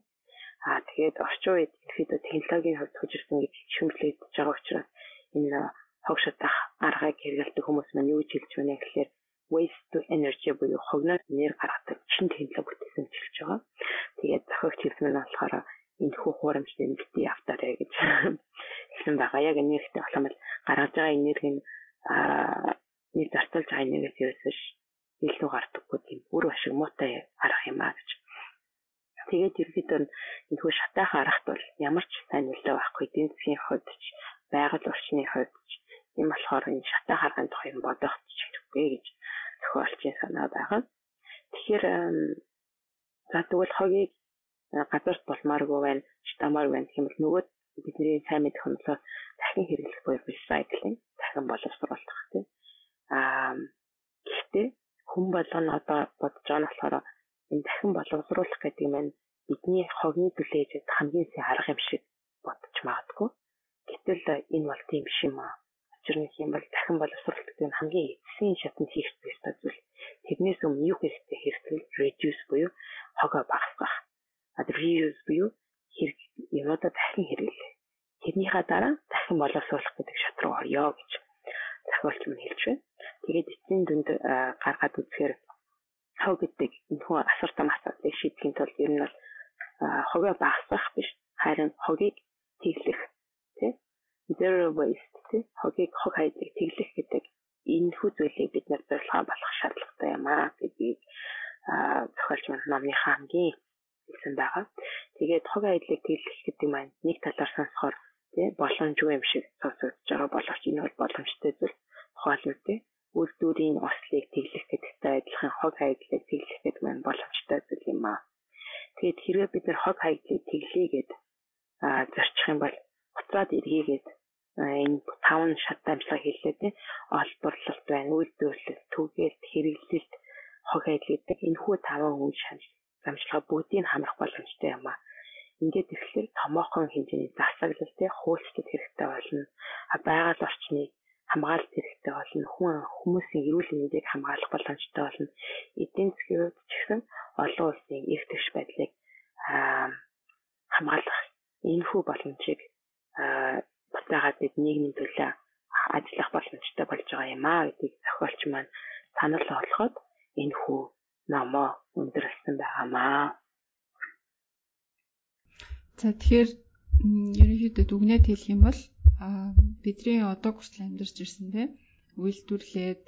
Аа тэгээд орчин үед ерөөдөө технологийн хувьд хөгжирсэн гэж шүмжлэгдэж байгаа учраас энэ хог шатах аргыг хэрэгэлдэг хүмүүс маань юу гэж хэлж байна гэхээр waste to energy буюу хогноос энерги гаргадаг чин технологи бүтээсэн гэж хэлж байгаа. Тэгээд зохиогч хэлсэн нь болохоор энэ хүү хуурамчтай бити автаарэ гэж хэлсэн байгаа. Яг энэ ихтэй болох юм бол гаргаж байгаа энерги нь аа нэг зарцуулж байгаа энергиэс ерөөсөж илүү гардаггүй тийм үр ашиг муутай арга юм а гэж Тэгээд ерөөдөө энэ хөө шатаах аргат бол ямар ч сайн нөлөө байхгүй эдийн засгийн хувьд ч байгаль орчны хувьд ч юм болохоор энэ шатаах аргын тухай юм бодох хэрэгтэй гэж тохиолчийн санаа байгаа. Тэгэхээр за тэгвэл хогийг газарт болмааргүй байна, шатаамаар байна гэх юм бол нөгөө бидний сайн мэдэх онцлог дахин хэрэглэх буюу recycling дахин боловсруулах тийм. Аа гэхдээ хүн болгоно одоо бодож байгаа нь болохоор энэ дахин боловсруулах гэдэг нь бидний хогны төлөөж хамгийн сайн арга юм шиг бодож магадгүй. Гэтэл энэ бол тийм биш юм аа. Учир нь юм бол дахин боловсруулалт гэдэг нь хамгийн эцсийн шатнд хийх ёстой зүйл. Тэрнээс өмнө юу хэрэгтэй хэрэгцээ reduce буюу хогоо багасгах. А reuse буюу хэрэг юмудаа дахин хэрэглээ. Тэрнийхээ дараа дахин боловсруулах гэдэг шат руу орё гэж зохиолч минь хэлж байна. Тэгээд эцсийн дүнд гаргаад үзэхээр хог гэдэг нөхөө асар том асуудлыг шийдэхин тулд ер нь бол хогоо багасгах биш харин хогийг тэглэх тий zero waste тий хогийг хог хайдлыг тэглэх гэдэг энэ хүү зүйлийг бид нар зорилгоо болох шаардлагатай юм аа гэдгийг зохиолч номныхаа хамгийн хэлсэн байгаа. Тэгээд хог хайдлыг тэглэх гэдэг маань нэг талаар сонсохоор тий боломжгүй юм шиг сонсогдож байгаа боловч энэ бол боломжтой зүйл тухайлбал тий үйлдвэрийн ослыг тэглэх гэдэгтэй адилхан хог хайдлыг тэглэх гэдэг маань боломжтой зүйл юм аа. Тэгээд хэрвээ бид нар хог хайдлыг тэглэе гэд зорчих юм бол уцаад эргээгээд энэ таван шат дамжлага хэллээ тий. Олборлолт байна үйлдвэрлэл түгээлт хэрэглэлт хог хайдл гэдэг энэ хүү таван үн шанал дамжлага бүгдийг хамрах боломжтой юм аа. Ингээд тэгэхээр томоохон хэмжээний засаглал тий хуульчлал хэрэгтэй болно. Байгаль орчныг хамгаалалт хэрэгтэй болно. Хүн хүмүүсийн эрүүл мэндийг хамгаалах боломжтой болно. Эдийн засгийн хувьд ч гэсэн олон улсын эрх тэгш байдлыг хамгаалах энэхүү боломжийг батагаад бид нийгмийн төлөө ажиллах боломжтой болж байгаа юм аа. Гэдгийг зохиолч маань санал болгоход энэхүү номоо өндөрлсөн байгаамаа. За тэгэхээр ерөнхийдөө дүгнээд хэлэх юм бол бидний одоо хүртэл амьдарч ирсэн те үйлдвэрлээд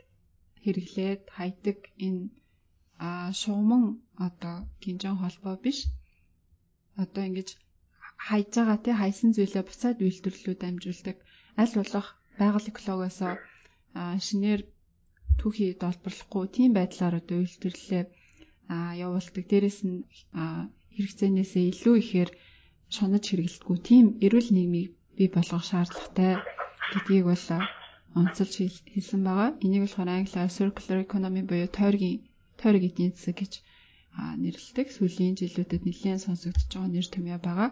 хэрэглээд хайдаг энэ шугамн одоо гинжин холбоо биш одоо ингэж хайж байгаа тий хайсан зүйлээ буцаад үйлдвэрлэлүүд амжуулдаг аль болох байгаль экологоос шинээр түүхий долборлохгүй тийм байдлаар одоо үйлдвэрлэлээ явуулдаг. Дээрэс нь хэрэгцээнээсээ илүү ихээр шунаж хэрэглэдэггүй тийм эрүүл нийгмийг бий болгох шаардлагатай гэдгийг бол онцолж хэлсэн байгаа. Энийг болохоор англиар circular economy буюу тойргийн тойрог эдийн засаг гэж нэрлэдэг. Сүүлийн жилүүдэд нэлээд сонсогдож байгаа нэр томьёо байгаа.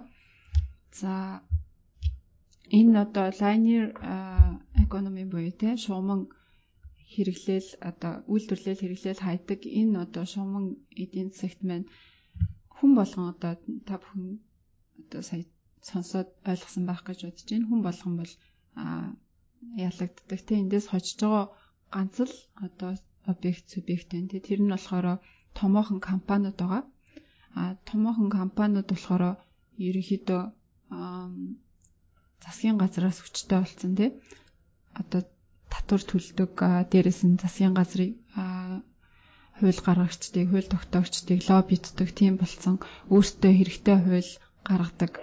За энэ одоо linear economy буюу те шугамн хэрэглээл одоо үйлдвэрлэл хэрэглээл хайдаг энэ одоо шугамн эдийн засагт маань хүн болгон одоо та бүхэн одоо сая сонсоод ойлгосон байх гэж бодож байна. Хүн болгон бол ялагддаг те эндээс хожиж байгаа ганц л одоо объект субъект байна те тэр нь болохоор томоохон компаниуд байгаа. А томоохон компаниуд болохоор ерөнхийдөө засгийн газраас хүчтэй болсон тий. Одоо татвар төлдөг дээрэс нь засгийн газрыг хууль гаргагчдыг, хууль тогтоогчдыг лоббиддаг тийм болсон өөртөө хэрэгтэй хууль гаргадаг.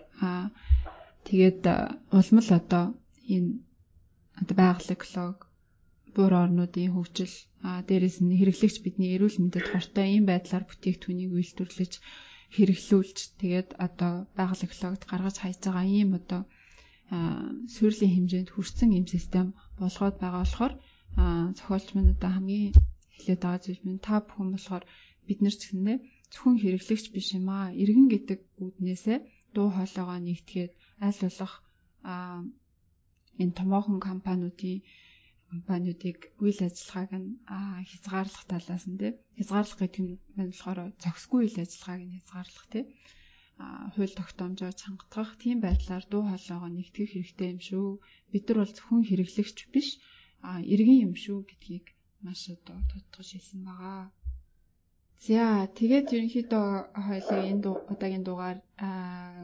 Тэгээд улам л одоо энэ одоо байгаль эколог буур орнуудын хөгжил дээрээс нь хэрэглэгч бидний эрүүл мэндэд хортой ийм байдлаар бүтээгдэхүүнийг үйлдвэрлэж хэрэглүүлж тэгээд одоо байгаль экологид гаргаж хайж байгаа ийм одоо суурлийн хэмжээнд хүрсэн ийм систем болгоод байгаа болохоор зохиолч минь одоо хамгийн хэлээд байгаа зүйл минь та бүхэн болохоор бид нар ч гэсэндээ зөвхөн хэрэглэгч биш юм аа. Иргэн гэдэг үүднээсээ дуу хоолойгоо нэгтгээд аль болох энэ томоохон компаниудын компаниудыг үйл ажиллагааг нь хязгаарлах талаас нь тий хязгаарлах гэдэг нь болохоор зохисгүй үйл ажиллагааг нь хязгаарлах тий хууль тогтоомжоо чангатгах тийм байдлаар дуу хоолойгоо нэгтгэх хэрэгтэй юм шүү. Бид нар бол зөвхөн хэрэглэгч биш иргэн юм шүү гэдгийг маш одоо тодтогч хэлсэн байгаа. За тэгээд ерөнхийдөө хоёлаа энэ удаагийн дугаар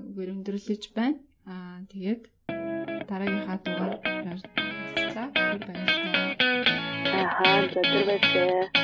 үгээр өндөрлөж байна. Аа тэгээд дараагийнхаа дугаар баярлалаа. Aha, das ist